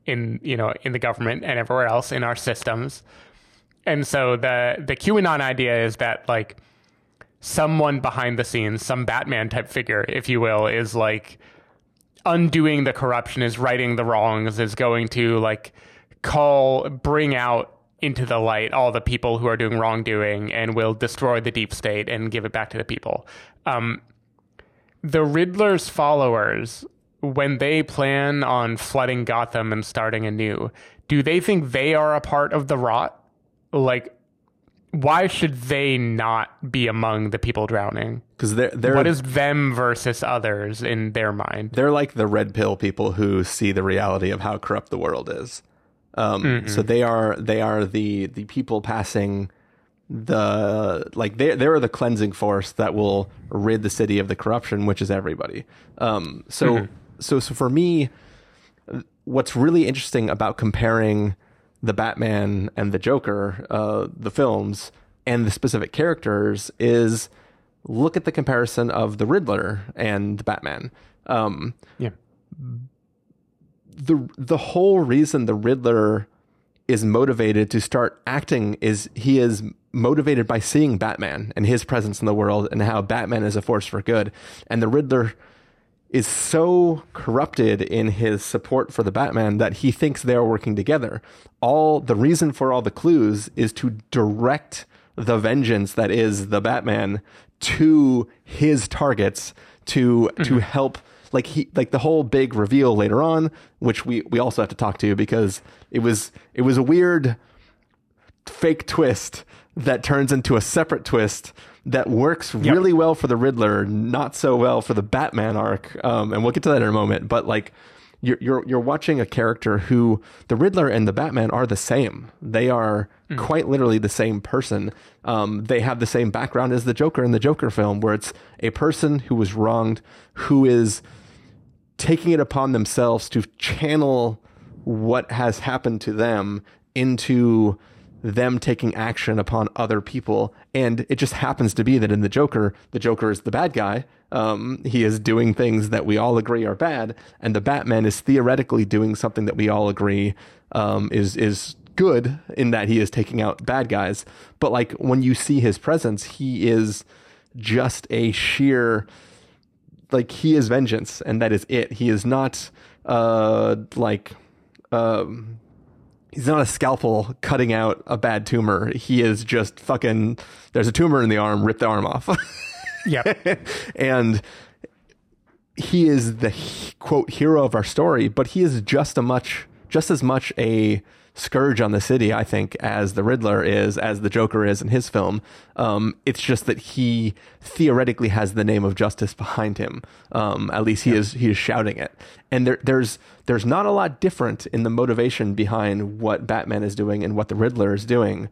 in you know in the government and everywhere else in our systems, and so the the QAnon idea is that like someone behind the scenes, some Batman type figure, if you will, is like undoing the corruption, is righting the wrongs, is going to like call, bring out into the light all the people who are doing wrongdoing and will destroy the deep state and give it back to the people. Um, the Riddler's followers, when they plan on flooding Gotham and starting anew, do they think they are a part of the rot? Like, why should they not be among the people drowning? because they're they're What is them versus others in their mind? they're like the red pill people who see the reality of how corrupt the world is. Um, So they are they are the the people passing the like they they are the cleansing force that will rid the city of the corruption, which is everybody. Um, so so so for me, what's really interesting about comparing the Batman and the Joker, uh, the films, and the specific characters is look at the comparison of the Riddler and the Batman. Um, Yeah. the the whole reason the Riddler is motivated to start acting is he is motivated by seeing Batman and his presence in the world and how Batman is a force for good. And the Riddler is so corrupted in his support for the Batman that he thinks they are working together. All the reason for all the clues is to direct the vengeance that is the Batman to his targets to to mm-hmm. help like he like the whole big reveal later on which we we also have to talk to because it was it was a weird fake twist that turns into a separate twist that works really well for the Riddler, not so well for the Batman arc. Um, and we'll get to that in a moment. But like, you're you're you're watching a character who the Riddler and the Batman are the same. They are quite literally the same person. Um, they have the same background as the Joker in the Joker film, where it's a person who was wronged, who is taking it upon themselves to channel what has happened to them into them taking action upon other people. And it just happens to be that in the Joker, the Joker is the bad guy. Um, he is doing things that we all agree are bad, and the Batman is theoretically doing something that we all agree um, is is good in that he is taking out bad guys. But like when you see his presence, he is just a sheer like he is vengeance and that is it he is not uh like um he's not a scalpel cutting out a bad tumor he is just fucking there's a tumor in the arm rip the arm off yeah. and he is the quote hero of our story, but he is just a much just as much a scourge on the city, I think, as the Riddler is, as the Joker is in his film. Um, it's just that he theoretically has the name of justice behind him. Um, at least he is he is shouting it, and there, there's there's not a lot different in the motivation behind what Batman is doing and what the Riddler is doing.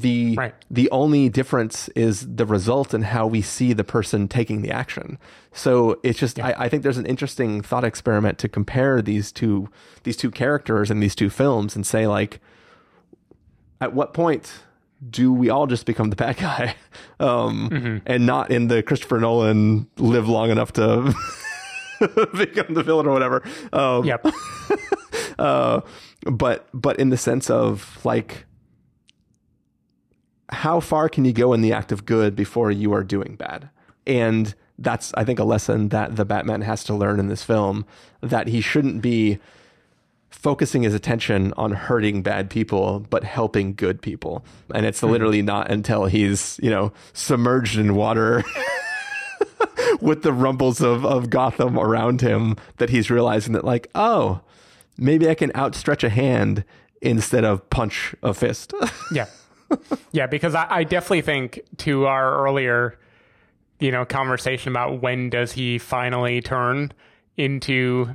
The Right. the only difference is the result and how we see the person taking the action. So it's just I, I think there's an interesting thought experiment to compare these two these two characters and these two films and say like at what point do we all just become the bad guy um, and not in the Christopher Nolan live long enough to become the villain or whatever? Um, Yep. uh, but but in the sense of like how far can you go in the act of good before you are doing bad? And that's i think a lesson that the batman has to learn in this film that he shouldn't be focusing his attention on hurting bad people but helping good people. And it's hmm. literally not until he's you know submerged in water with the rumbles of, of gotham around him that he's realizing that like oh maybe i can outstretch a hand instead of punch a fist. Yeah. Yeah, because I, I definitely think to our earlier, you know, conversation about when does he finally turn into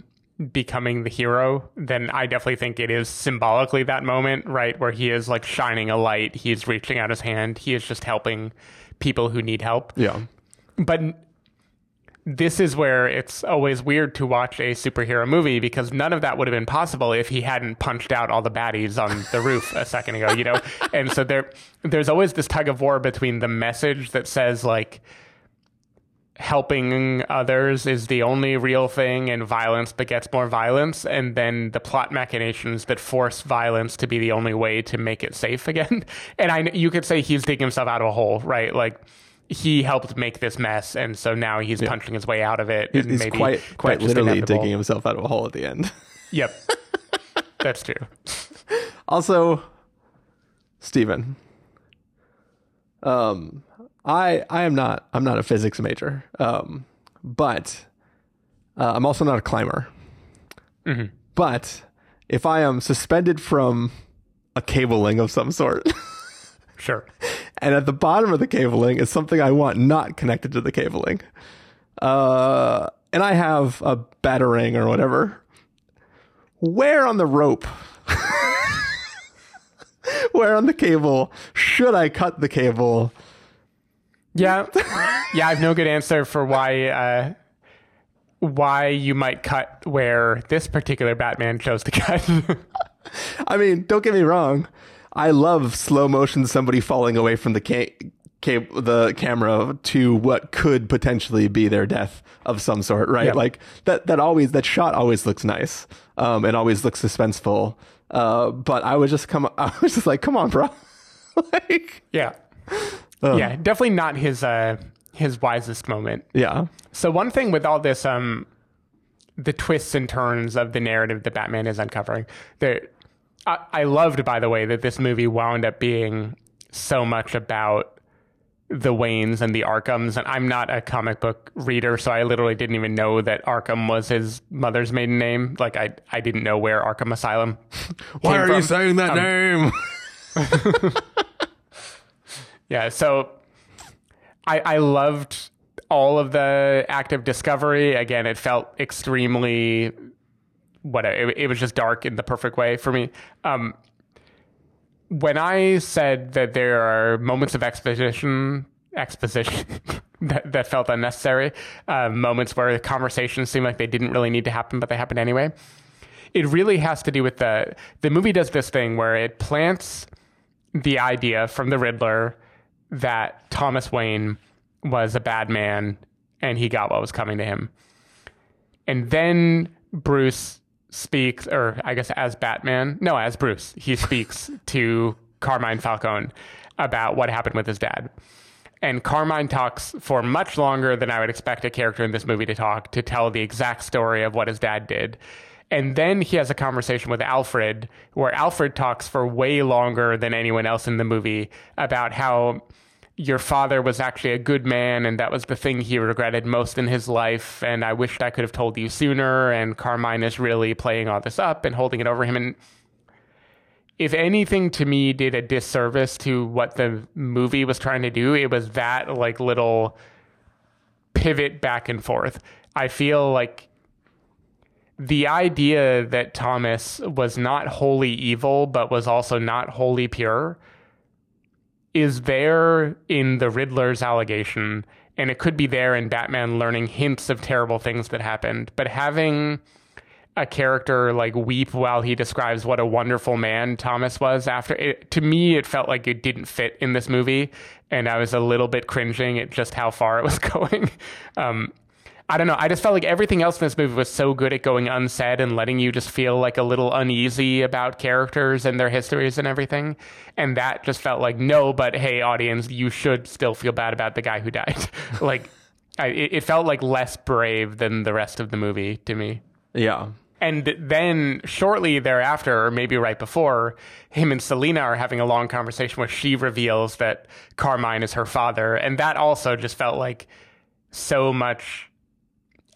becoming the hero, then I definitely think it is symbolically that moment, right? Where he is like shining a light, he's reaching out his hand, he is just helping people who need help. yeah But this is where it's always weird to watch a superhero movie because none of that would have been possible if he hadn't punched out all the baddies on the roof a second ago, you know? And so there there's always this tug of war between the message that says like helping others is the only real thing and violence begets more violence and then the plot machinations that force violence to be the only way to make it safe again and i you could say he's digging himself out of a hole right like he helped make this mess and so now he's punching his way out of it he's, and he's maybe quite quite literally inevitable. digging himself out of a hole at the end yep that's true Also, Stephen. Um, I I am not I'm not a physics major. Um, but uh, I'm also not a climber. But if I am suspended from a cabling of some sort, sure and at the bottom of the cabling is something I want not connected to the cabling, uh, and I have a batarang or whatever, where on the rope? Where on the cable should I cut the cable? Yeah, yeah. I have no good answer for why uh, why you might cut where this particular Batman chose to cut. I mean, don't get me wrong. I love slow motion somebody falling away from the ca- ca- the camera to what could potentially be their death of some sort, right? Yeah. Like that that always that shot always looks nice. Um it always looks suspenseful. Uh but I was just come I was just like, "Come on, bro." like yeah, yeah. Definitely not his uh, his wisest moment. yeah. So one thing with all this, um, the twists and turns of the narrative that Batman is uncovering, there, I, I loved, by the way, that this movie wound up being so much about the Waynes and the Arkhams. And I'm not a comic book reader, so I literally didn't even know that Arkham was his mother's maiden name. Like I, I didn't know where Arkham Asylum. Why are you saying that um, name? Yeah, so I I loved all of the active discovery. Again, it felt extremely what it, it was just dark in the perfect way for me. Um, when I said that there are moments of exposition, exposition that, that felt unnecessary, uh, moments where conversations seem like they didn't really need to happen, but they happened anyway. It really has to do with the the movie does this thing where it plants the idea from the Riddler that Thomas Wayne was a bad man and he got what was coming to him. And then Bruce speaks, or I guess as Batman, no, as Bruce, he speaks to Carmine Falcone about what happened with his dad. And Carmine talks for much longer than I would expect a character in this movie to talk to tell the exact story of what his dad did. And then he has a conversation with Alfred where Alfred talks for way longer than anyone else in the movie about how your father was actually a good man and that was the thing he regretted most in his life and I wished I could have told you sooner and Carmine is really playing all this up and holding it over him and if anything to me did a disservice to what the movie was trying to do, it was that like little pivot back and forth. I feel like the idea that Thomas was not wholly evil, but was also not wholly pure, is there in the Riddler's allegation, and it could be there in Batman learning hints of terrible things that happened. But having a character like weep while he describes what a wonderful man Thomas was after it to me it felt like it didn't fit in this movie and I was a little bit cringing at just how far it was going um, I don't know I just felt like everything else in this movie was so good at going unsaid and letting you just feel like a little uneasy about characters and their histories and everything and that just felt like no but hey audience you should still feel bad about the guy who died like I, it it felt like less brave than the rest of the movie to me Yeah. and then shortly thereafter, or maybe right before, him and Selina are having a long conversation where she reveals that Carmine is her father. And that also just felt like so much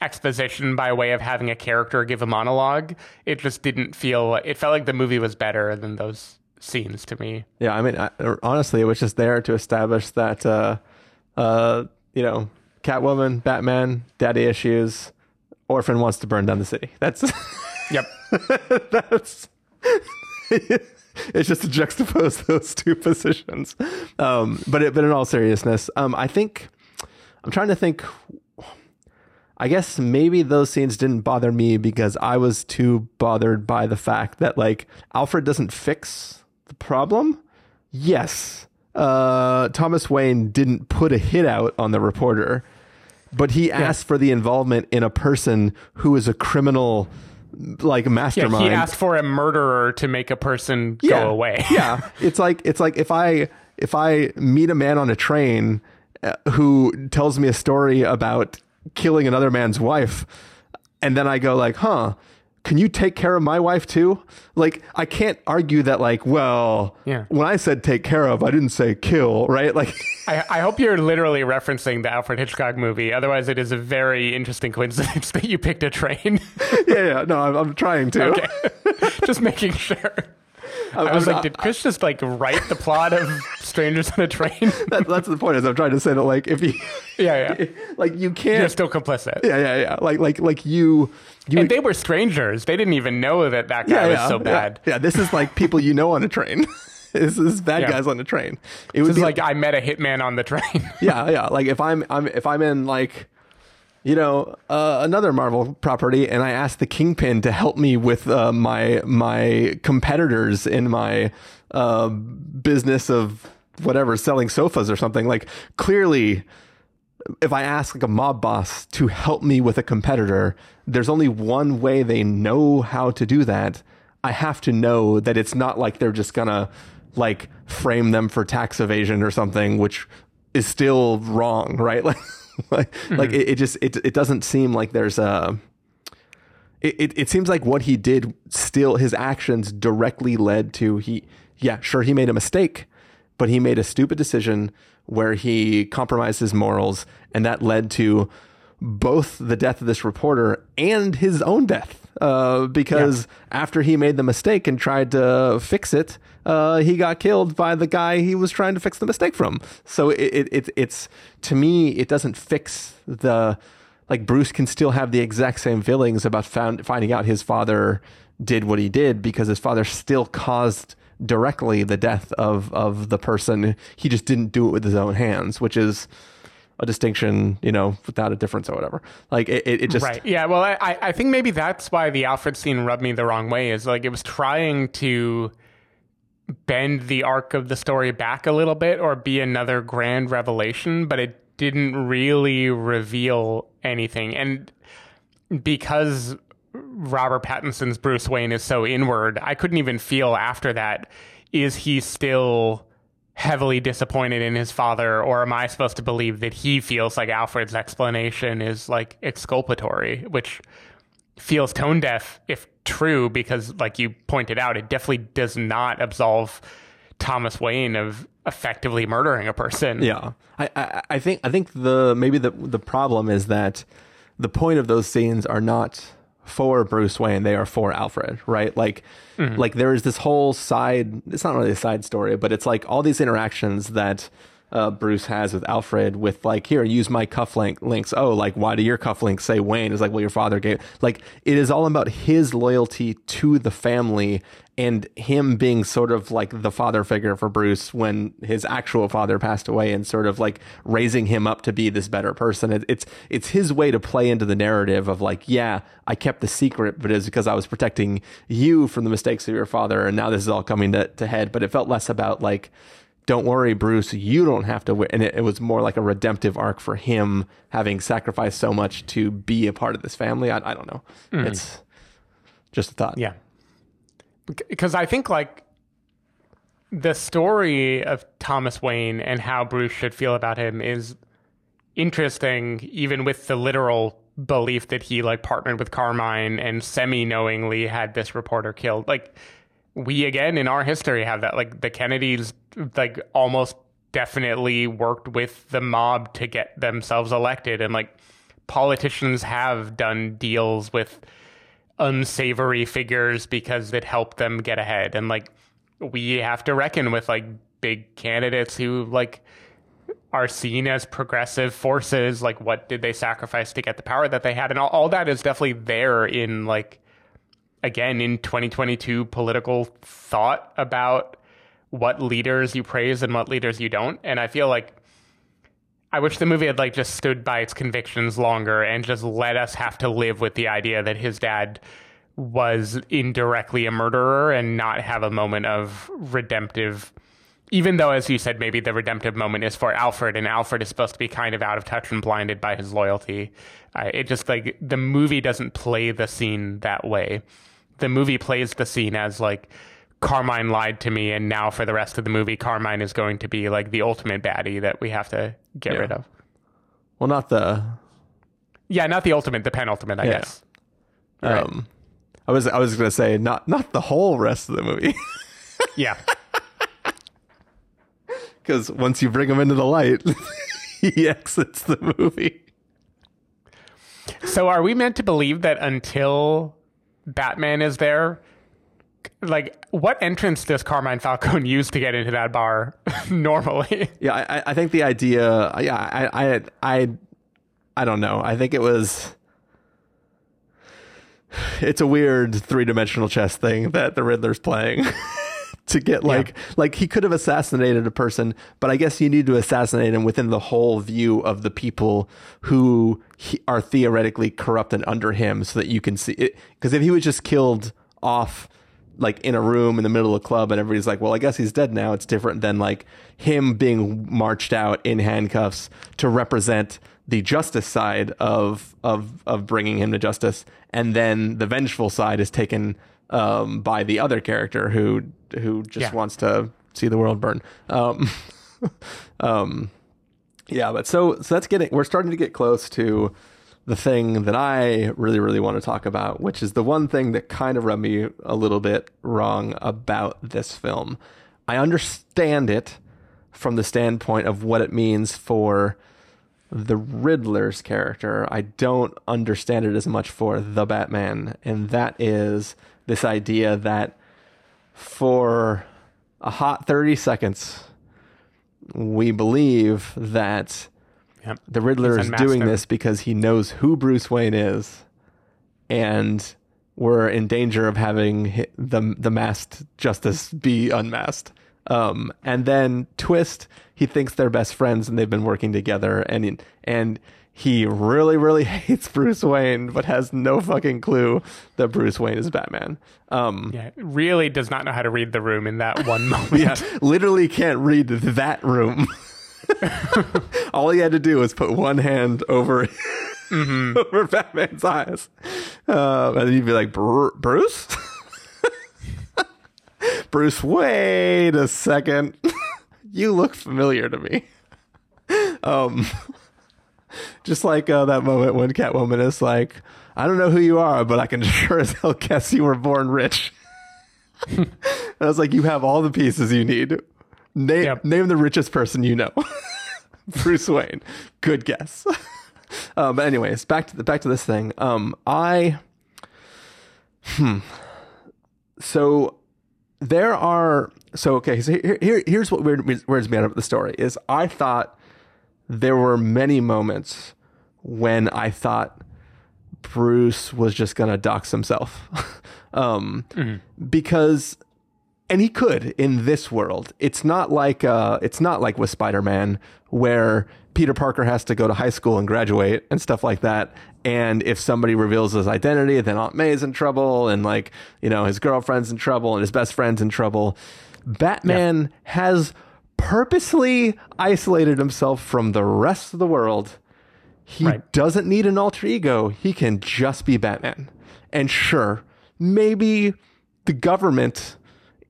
exposition by way of having a character give a monologue. It just didn't feel, it felt like the movie was better than those scenes to me. Yeah, I mean, I, honestly, it was just there to establish that, uh, uh, you know, Catwoman, Batman, daddy issues, orphan wants to burn down the city. That's Yep. that's. it's just to juxtapose those two positions. Um, but it, but in all seriousness, um, I think I'm trying to think. I guess maybe those scenes didn't bother me because I was too bothered by the fact that like Alfred doesn't fix the problem. Yes, uh, Thomas Wayne didn't put a hit out on the reporter, but he asked for the involvement in a person who is a criminal, like Yeah, mastermind. he asked for a murderer to make a person go away. yeah, it's like it's like if I if I meet a man on a train uh, who tells me a story about killing another man's wife, and then I go like, "Huh." Can you take care of my wife too? Like, I can't argue that, like, well, Yeah. when I said take care of, I didn't say kill, right? Like, I, I hope you're literally referencing the Alfred Hitchcock movie. Otherwise, it is a very interesting coincidence that you picked a train. yeah, yeah, no, I'm, I'm trying to. okay. Just making sure. I was like, did Chris just like write the plot of Strangers on a Train? that, that's the point. Is I'm trying to say that, like, if you, yeah, yeah. like, you can't, You're still complicit. yeah, yeah, yeah, like, like, like you, you, And they were strangers. They didn't even know that that guy was so bad. Yeah, yeah, this is like people you know on a train. this is bad Yeah. guys on a train. It This is be like I met a hitman on the train. yeah, yeah. Like if I'm, I'm if I'm in like, you know, uh, another Marvel property, and I asked the Kingpin to help me with uh, my my competitors in my uh, business of whatever selling sofas or something. Like clearly, if I ask like a mob boss to help me with a competitor, there's only one way they know how to do that. I have to know that it's not like they're just gonna like frame them for tax evasion or something, which is still wrong, right? Like, like, hmm. like it, it just it it doesn't seem like there's a. It, it, it seems like what he did still his actions directly led to he yeah sure he made a mistake but he made a stupid decision where he compromised his morals and that led to both the death of this reporter and his own death uh, because after he made the mistake and tried to fix it uh, he got killed by the guy he was trying to fix the mistake from so it, it, it it's to me it doesn't fix the like Bruce can still have the exact same feelings about found, finding out his father did what he did because his father still caused directly the death of of the person. He just didn't do it with his own hands, which is a distinction, you know, without a difference or whatever. Like it, it, it just Right. Yeah. Well, I, I I think maybe that's why the Alfred scene rubbed me the wrong way. Is like it was trying to bend the arc of the story back a little bit or be another grand revelation, but it didn't really reveal anything. And because Robert Pattinson's Bruce Wayne is so inward, I couldn't even feel after that. Is he still heavily disappointed in his father, or am I supposed to believe that he feels like Alfred's explanation is like exculpatory, which feels tone deaf if true, because like you pointed out, it definitely does not absolve Thomas Wayne of effectively murdering a person. Yeah, I, I, I think I think the maybe the the problem is that the point of those scenes are not for Bruce Wayne; they are for Alfred, right? Like, mm. like there is this whole side. It's not really a side story, but it's like all these interactions that uh, Bruce has with Alfred, with like, here, use my cufflink links. Oh, like, why do your cufflinks say Wayne? It's like, well, your father gave. Like, it is all about his loyalty to the family and him being sort of like the father figure for Bruce when his actual father passed away, and sort of like raising him up to be this better person. It, it's it's his way to play into the narrative of like, yeah, I kept the secret, but it's because I was protecting you from the mistakes of your father, and now this is all coming to, to head. But it felt less about like don't worry, Bruce, you don't have to win. And it, it, was more like a redemptive arc for him having sacrificed so much to be a part of this family. I, I don't know. Mm. It's just a thought. Yeah. Because I think like the story of Thomas Wayne and how Bruce should feel about him is interesting, even with the literal belief that he like partnered with Carmine and semi knowingly had this reporter killed. Like, we again in our history have that. Like, the Kennedys like almost definitely worked with the mob to get themselves elected. And like politicians have done deals with unsavory figures because it helped them get ahead. And like we have to reckon with like big candidates who like are seen as progressive forces. Like what did they sacrifice to get the power that they had? And all, all that is definitely there in like again in 2022 political thought about what leaders you praise and what leaders you don't. And I feel like I wish the movie had like just stood by its convictions longer and just let us have to live with the idea that his dad was indirectly a murderer and not have a moment of redemptive even though as you said maybe the redemptive moment is for alfred and alfred is supposed to be kind of out of touch and blinded by his loyalty uh, it just like the movie doesn't play the scene that way the movie plays the scene as like Carmine lied to me, and now for the rest of the movie, Carmine is going to be like the ultimate baddie that we have to get yeah. rid of. Well, not the. Yeah, not the ultimate, the penultimate, I yeah. guess. Um. I was I was gonna say not not the whole rest of the movie. yeah. Because once you bring him into the light, he exits the movie. So, are we meant to believe that until Batman is there, like what entrance does Carmine Falcone use to get into that bar normally? Yeah, I, I think the idea. Yeah, I, I, I, I don't know. I think it was. It's a weird three dimensional chess thing that the Riddler's playing. to get like yeah. like he could have assassinated a person but i guess you need to assassinate him within the whole view of the people who he, are theoretically corrupt and under him so that you can see it because if he was just killed off like in a room in the middle of a club and everybody's like, well, I guess he's dead now. It's different than like him being marched out in handcuffs to represent the justice side of of of bringing him to justice, and then the vengeful side is taken um, by the other character who who just yeah. wants to see the world burn. Um, um, yeah, but so so that's getting we're starting to get close to the thing that I really, really want to talk about, which is the one thing that kind of rubbed me a little bit wrong about this film. I understand it from the standpoint of what it means for the Riddler's character. I don't understand it as much for the Batman, and that is this idea that for a hot 30 seconds, we believe that Yep. The Riddler is doing this because he knows who Bruce Wayne is, and we're in danger of having the the masked justice be unmasked. Um, and then Twist, he thinks they're best friends and they've been working together, and and he really really hates Bruce Wayne, but has no fucking clue that Bruce Wayne is Batman. Um, yeah, really does not know how to read the room in that one moment. yeah, literally can't read that room. All he had to do was put one hand over mm-hmm. over Batman's eyes, uh, and he'd be like, "Bruce, Bruce, wait a second, you look familiar to me." Um, just like uh, that moment when Catwoman is like, "I don't know who you are, but I can sure as hell guess you were born rich." I was like, "You have all the pieces you need." Name yep. name the richest person you know. Bruce Wayne. Good guess. um, but anyways, back to the back to this thing. Um, I hmm. So there are so okay, so here, here here's what weird, weirds me out about the story is I thought there were many moments when I thought Bruce was just gonna dox himself, um, because and he could in this world. It's not like uh, it's not like with Spider Man where Peter Parker has to go to high school and graduate and stuff like that. And if somebody reveals his identity, then Aunt May's in trouble, and like you know his girlfriend's in trouble, and his best friend's in trouble. Batman has purposely isolated himself from the rest of the world. He Right. doesn't need an alter ego. He can just be Batman. And sure, maybe the government,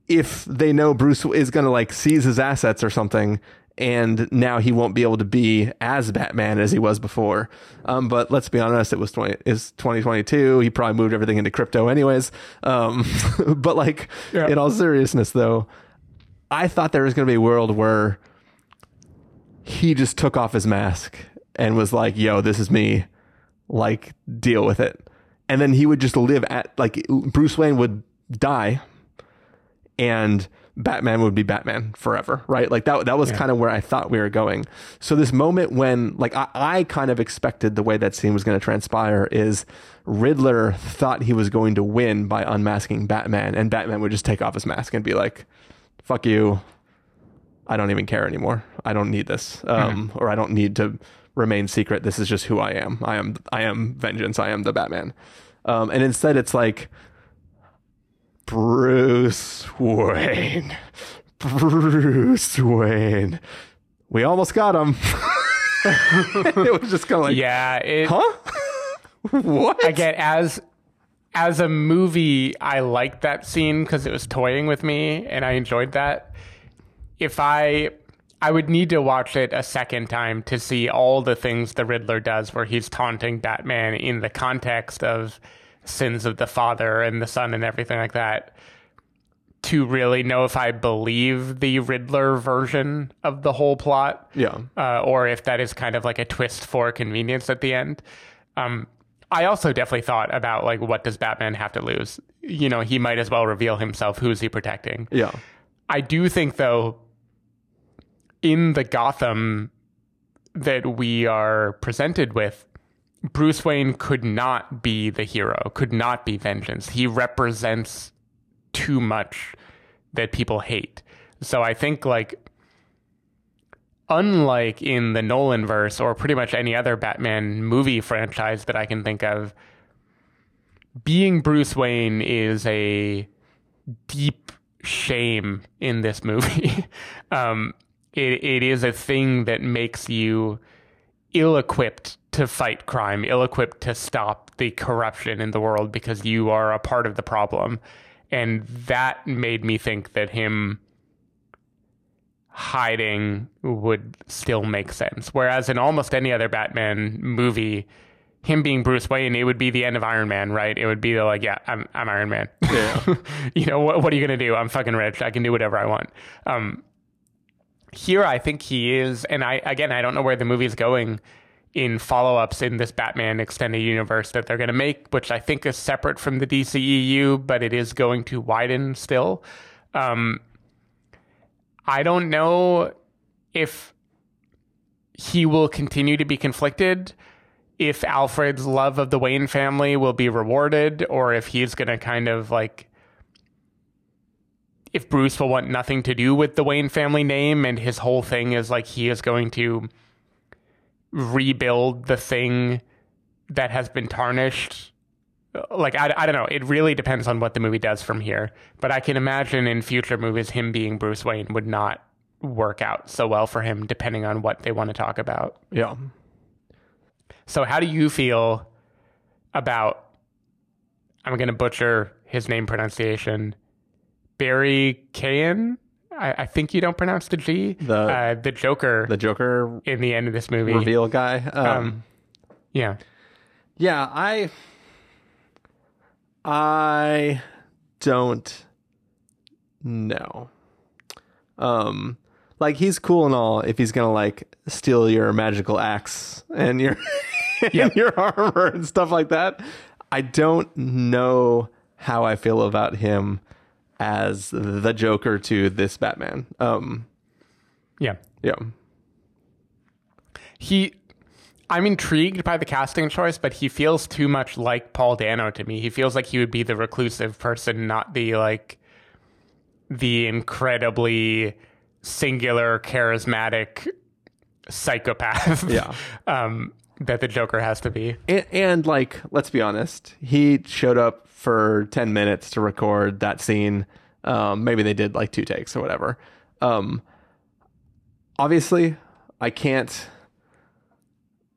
if they know Bruce is going to like seize his assets or something, and now he won't be able to be as Batman as he was before. Um, but let's be honest, it was 20, is 2022. He probably moved everything into crypto anyways. Um, but like, Yeah. in all seriousness though, I thought there was going to be a world where he just took off his mask and was like, yo, this is me. Like, deal with it. And then he would just live at, like, Bruce Wayne would die and Batman would be Batman forever, right? Like, that, that was kind of where I thought we were going. So, this moment when, like, I, I kind of expected the way that scene was going to transpire is Riddler thought he was going to win by unmasking Batman, and Batman would just take off his mask and be like, fuck you. I don't even care anymore. I don't need this, um, or I don't need to remain secret. This is just who I am. I am. I am vengeance. I am the Batman. Um, and instead, it's like Bruce Wayne. Bruce Wayne. We almost got him. it was just kind of like, Yeah, it, huh? what? again as as a movie i liked that scene because it was toying with me and i enjoyed that if i i would need to watch it a second time to see all the things the riddler does where he's taunting batman in the context of sins of the father and the son and everything like that to really know if i believe the riddler version of the whole plot Yeah. uh, or if that is kind of like a twist for convenience at the end. Um, I also definitely thought about like what does Batman have to lose? You know, he might as well reveal himself. Who's he protecting? Yeah. I do think though, in the Gotham that we are presented with, Bruce Wayne could not be the hero, could not be vengeance. He represents too much that people hate. So I think like unlike in the Nolan verse or pretty much any other Batman movie franchise that I can think of, being Bruce Wayne is a deep shame in this movie. um, it, it is a thing that makes you ill equipped to fight crime, ill equipped to stop the corruption in the world because you are a part of the problem. And that made me think that him hiding would still make sense. Whereas in almost any other Batman movie, him being Bruce Wayne, it would be the end of Iron Man, right? It would be the, like, yeah, I'm I'm Iron Man. Yeah. you know what? What are you gonna do? I'm fucking rich. I can do whatever I want. Um, here, I think he is, and I again, I don't know where the movie's going in follow-ups in this Batman extended universe that they're gonna make, which I think is separate from the DCEU, but it is going to widen still. Um, I don't know if he will continue to be conflicted, if Alfred's love of the Wayne family will be rewarded, or if he's going to kind of like. If Bruce will want nothing to do with the Wayne family name, and his whole thing is like he is going to rebuild the thing that has been tarnished like I, I don't know it really depends on what the movie does from here but i can imagine in future movies him being bruce wayne would not work out so well for him depending on what they want to talk about Yeah. so how do you feel about i'm going to butcher his name pronunciation barry Keoghan? I, I think you don't pronounce the g The- uh, the joker The Joker in the end of this movie reveal guy. Um, um, yeah Yeah, I I don't know. Um like he's cool and all if he's gonna like steal your magical axe and your and your armor and stuff like that. I don't know how I feel about him as the Joker to this Batman. Um, Yeah. yeah, he I'm intrigued by the casting choice, but he feels too much like Paul Dano to me. He feels like he would be the reclusive person, not the like the incredibly singular, charismatic psychopath. Yeah. um, that the Joker has to be. and, and like let's be honest, he showed up for ten minutes to record that scene. Um, maybe they did like two takes or whatever. Um, obviously, I can't.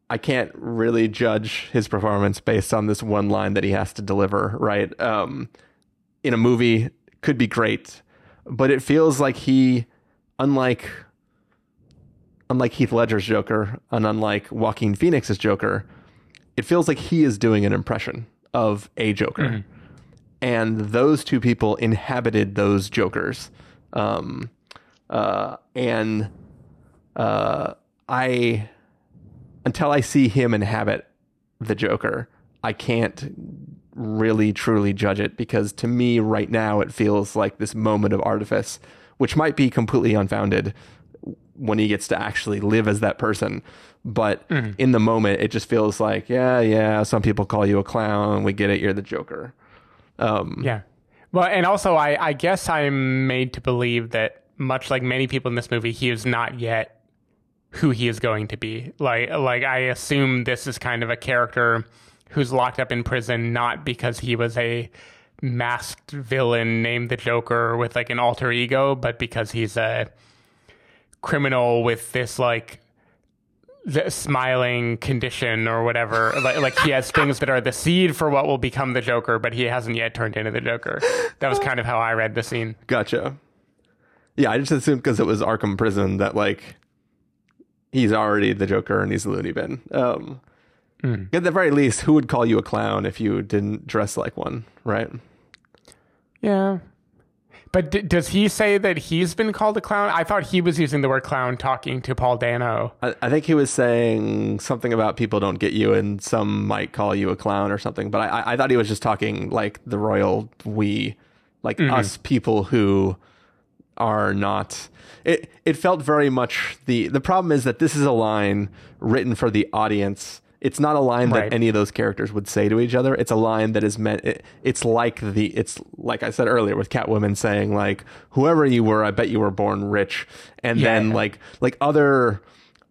I can't really judge his performance based on this one line that he has to deliver, right? Um, in a movie, could be great, but it feels like he, unlike unlike Heath Ledger's Joker and unlike Joaquin Phoenix's Joker, it feels like he is doing an impression of a Joker. And those two people inhabited those Jokers. Um, uh, and uh, I, until I see him inhabit the Joker, I can't really truly judge it because to me right now it feels like this moment of artifice, which might be completely unfounded when he gets to actually live as that person. But in the moment, it just feels like, yeah, yeah, some people call you a clown. We get it. You're the Joker. Um, Yeah. Well, and also, I, I guess I'm made to believe that, much like many people in this movie, he is not yet who he is going to be. Like, like I assume this is kind of a character who's locked up in prison not because he was a masked villain named the Joker with like an alter ego, but because he's a criminal with this like the smiling condition or whatever. like, like he has things that are the seed for what will become the Joker, but he hasn't yet turned into the Joker. That was kind of how I read the scene. Gotcha. Yeah, I just assumed because it was Arkham Prison that like he's already the Joker and he's a loony bin. Um, At the very least, who would call you a clown if you didn't dress like one, right? Yeah. But d- does he say that he's been called a clown? I thought he was using the word clown talking to Paul Dano. I, I think he was saying something about people don't get you and some might call you a clown or something. But I, I- I thought he was just talking like the royal we, like us people who are not. It it felt very much the the problem is that this is a line written for the audience. It's not a line that any of those characters would say to each other. It's a line that is meant. It, it's like the. It's like I said earlier with Catwoman saying like, "Whoever you were, I bet you were born rich," and Yeah. then like like other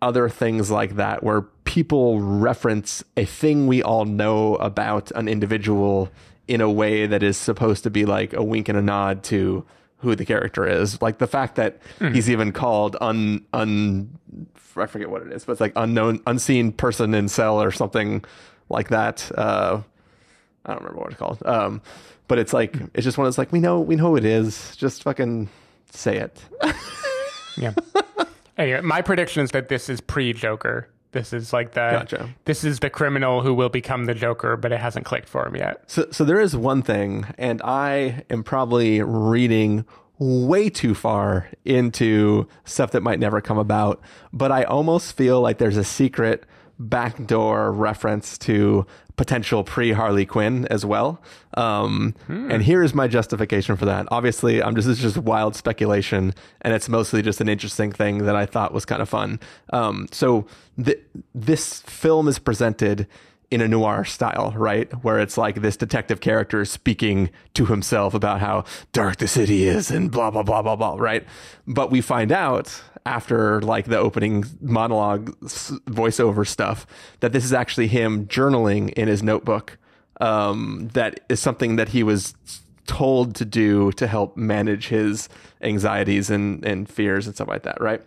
other things like that where people reference a thing we all know about an individual in a way that is supposed to be like a wink and a nod to who the character is. Like the fact that he's even called un un I forget what it is, but it's like unknown unseen person in cell or something like that. Uh I don't remember what it's called. Um but it's like it's just one of those like we know we know who it is. Just fucking say it. Yeah. anyway, my prediction is that this is pre Joker. This is like the Gotcha. this is the criminal who will become the Joker, but it hasn't clicked for him yet. So, so there is one thing, and I am probably reading way too far into stuff that might never come about, but I almost feel like there's a secret backdoor reference to potential pre Harley Quinn as well. Um, And here is my justification for that. Obviously, I'm just this is just wild speculation, and it's mostly just an interesting thing that I thought was kind of fun. Um, so th- this film is presented in a noir style, right? Where it's like this detective character speaking to himself about how dark the city is and blah, blah, blah, blah, blah, right? But we find out after like the opening monologue voiceover stuff that this is actually him journaling in his notebook. Um, that is something that he was told to do to help manage his anxieties and, and fears and stuff like that, right?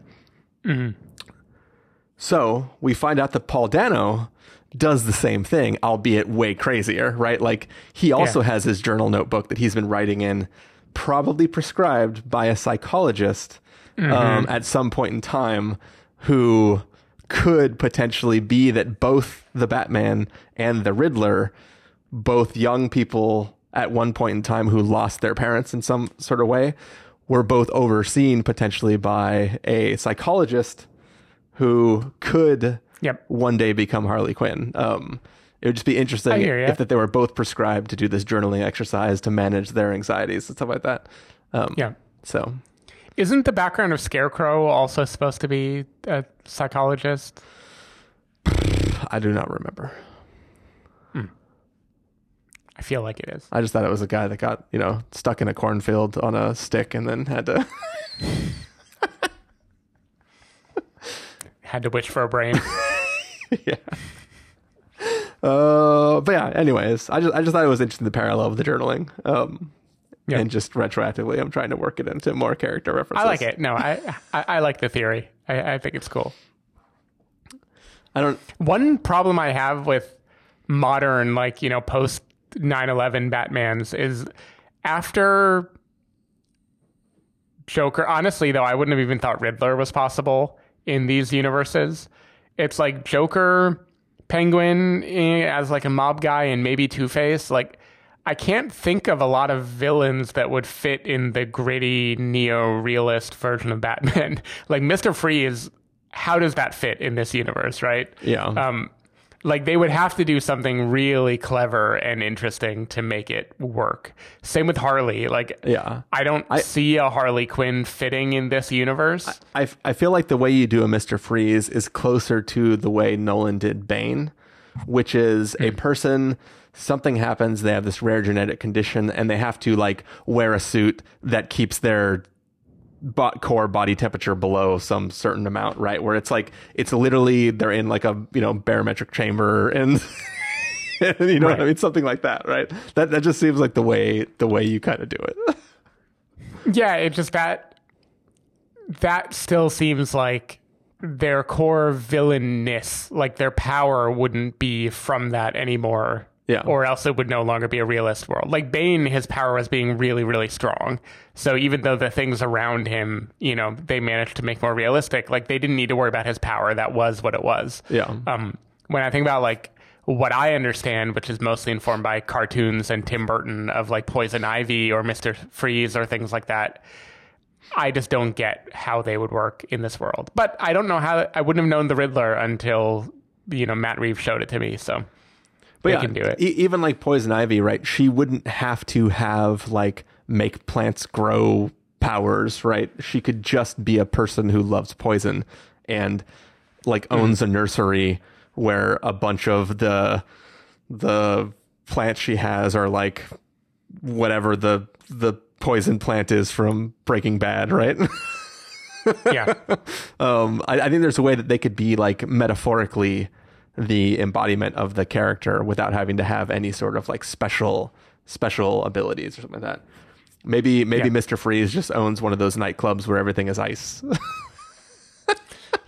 So we find out that Paul Dano does the same thing, albeit way crazier, right? Like he also Yeah. has his journal notebook that he's been writing in, probably prescribed by a psychologist um, at some point in time who could potentially be that both the Batman and the Riddler, both young people at one point in time who lost their parents in some sort of way, were both overseen potentially by a psychologist who could Yep. one day become Harley Quinn. Um, It would just be interesting I hear ya. if that they were both prescribed to do this journaling exercise to manage their anxieties and stuff like that. Um, Yeah. So Isn't the background of Scarecrow also supposed to be a psychologist? I do not remember. I feel like it is. I just thought it was a guy that got you know stuck in a cornfield on a stick and then had to. Had to wish for a brain. yeah. Uh, but yeah. Anyways, I just I just thought it was interesting the parallel of the journaling. Um, Yeah. and just retroactively, I'm trying to work it into more character references. I like it. No, I, I, I like the theory. I, I think it's cool. I don't. One problem I have with modern, like, you know, post 9 11 Batmans is after Joker, honestly, though, I wouldn't have even thought Riddler was possible in these universes. It's like Joker, Penguin eh, as like a mob guy, and maybe Two Face. Like, I can't think of a lot of villains that would fit in the gritty neo realist version of Batman. like Mr. Freeze, how does that fit in this universe, right? Yeah. Um, like they would have to do something really clever and interesting to make it work. Same with Harley. Like, Yeah. I don't see a Harley Quinn fitting in this universe. I, I feel like the way you do a Mr. Freeze is closer to the way Nolan did Bane, which is a person, something happens, they have this rare genetic condition, and they have to like wear a suit that keeps their core body temperature below some certain amount, right? Where it's like, it's literally, they're in like a, you know, barometric chamber and. you know what I mean? Something like that, right? That that just seems like the way the way you kind of do it. yeah, it just that that still seems like their core villainness, like their power wouldn't be from that anymore. Yeah. Or else it would no longer be a realist world. Like Bane, his power was being really, really strong. So even though the things around him, you know, they managed to make more realistic, like they didn't need to worry about his power. That was what it was. Yeah. Um, when I think about like what I understand, which is mostly informed by cartoons and Tim Burton of like Poison Ivy or Mister Freeze or things like that, I just don't get how they would work in this world. But I don't know how. I wouldn't have known the Riddler until you know Matt Reeves showed it to me. So But they yeah, can do it. e- even like poison ivy, right? She wouldn't have to have like make plants grow powers, right? She could just be a person who loves poison and like Mm-hmm. owns a nursery where a bunch of the the plants she has are like whatever the the poison plant is from Breaking Bad, right? yeah, um, I, I think there's a way that they could be like metaphorically the embodiment of the character without having to have any sort of like special special abilities or something like that. Maybe maybe Yeah. Mr. Freeze just owns one of those nightclubs where everything is ice,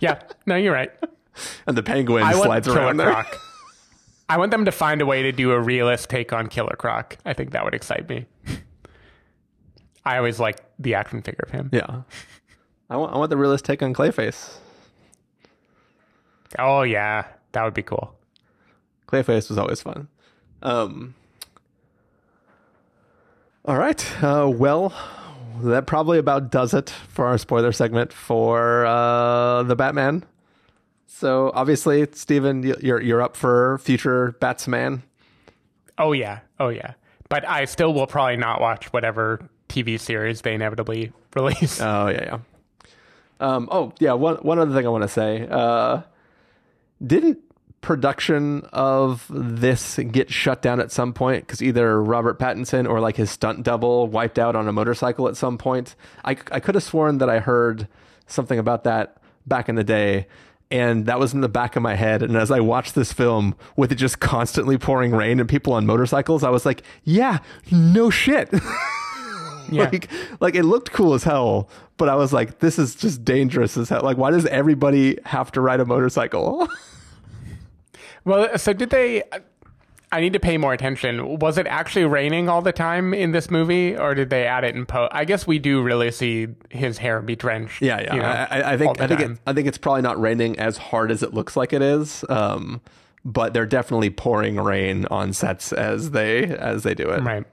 yeah. No, you're right. and the penguin I slides Killer around there. Croc. I want them to find a way to do a realist take on Killer Croc. I think that would excite me. I always like the action figure of him. Yeah, I want I want the realist take on Clayface. Oh yeah, that would be cool. Clayface was always fun. Um, all right. Uh, well, that probably about does it for our spoiler segment for uh, the Batman. So obviously, Stephen, you're you're up for future Batsman. Oh yeah, oh yeah. But I still will probably not watch whatever TV series they inevitably release. Oh yeah, yeah. Um, oh yeah. One one other thing I want to say. Uh, didn't production of this get shut down at some point because either Robert Pattinson or like his stunt double wiped out on a motorcycle at some point? I I could have sworn that I heard something about that back in the day. And that was in the back of my head. And as I watched this film with it just constantly pouring rain and people on motorcycles, I was like, yeah, no shit. yeah. like like it looked cool as hell but i was like this is just dangerous as hell like why does everybody have to ride a motorcycle well, so did they? I need to pay more attention. Was it actually raining all the time in this movie, or did they add it in post? I guess we do really see his hair be drenched. yeah yeah you know, I, I- think i think it, i think it's probably not raining as hard as it looks like it is um but they're definitely pouring rain on sets as they as they do it Right.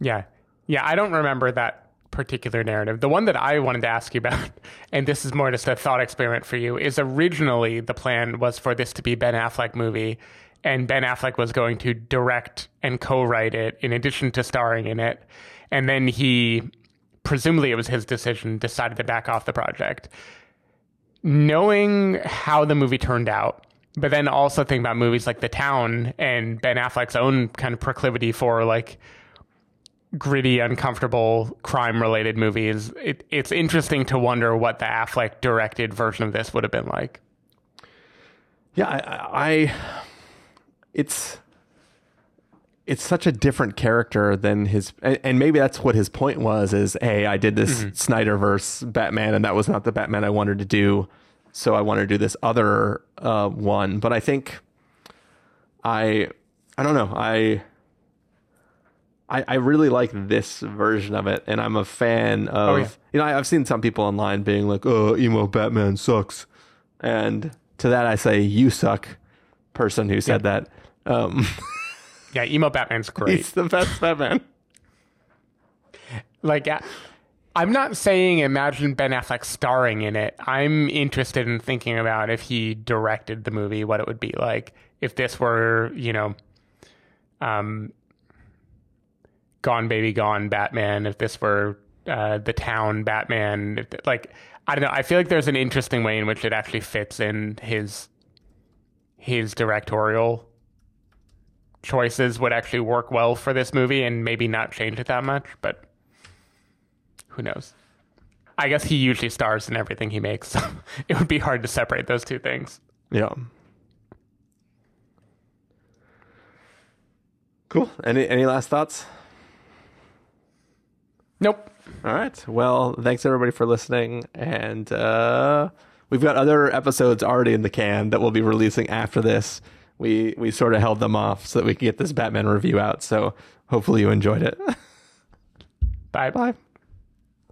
Yeah. Yeah, I don't remember that particular narrative. The one that I wanted to ask you about, and this is more just a thought experiment for you, is originally the plan was for this to be Ben Affleck movie and Ben Affleck was going to direct and co-write it in addition to starring in it, and then he, presumably it was his decision, decided to back off the project. Knowing how the movie turned out, but then also think about movies like The Town and Ben Affleck's own kind of proclivity for like gritty, uncomfortable crime related movies, it, it's interesting to wonder what the Affleck directed version of this would have been like. Yeah, I, I it's it's such a different character than his and, maybe that's what his point was is hey i did this Mm-hmm. snyderverse batman and that was not the batman i wanted to do so i wanted to do this other uh, one but i think i i don't know i I, I really like this version of it, and I'm a fan of. Oh, yeah. You know, I, I've seen some people online being like, "Oh, emo Batman sucks," and to that I say, "You suck," person who said that. Um, Yeah, emo Batman's great. he's the best Batman. like I- I'm not saying imagine Ben Affleck starring in it. I'm interested in thinking about if he directed the movie, what it would be like if this were, you know, um, Gone Baby Gone Batman. If this were uh, the Town Batman, if, like I don't know. I feel like there's an interesting way in which it actually fits in his his directorial choices would actually work well for this movie and maybe not change it that much, but who knows? I guess he usually stars in everything he makes, so it would be hard to separate those two things. Yeah. Cool. Any any last thoughts? Nope. All right. Well, thanks everybody for listening, and uh, we've got other episodes already in the can that we'll be releasing after this. We we sort of held them off so that we could get this Batman review out. So hopefully you enjoyed it. Bye. Bye.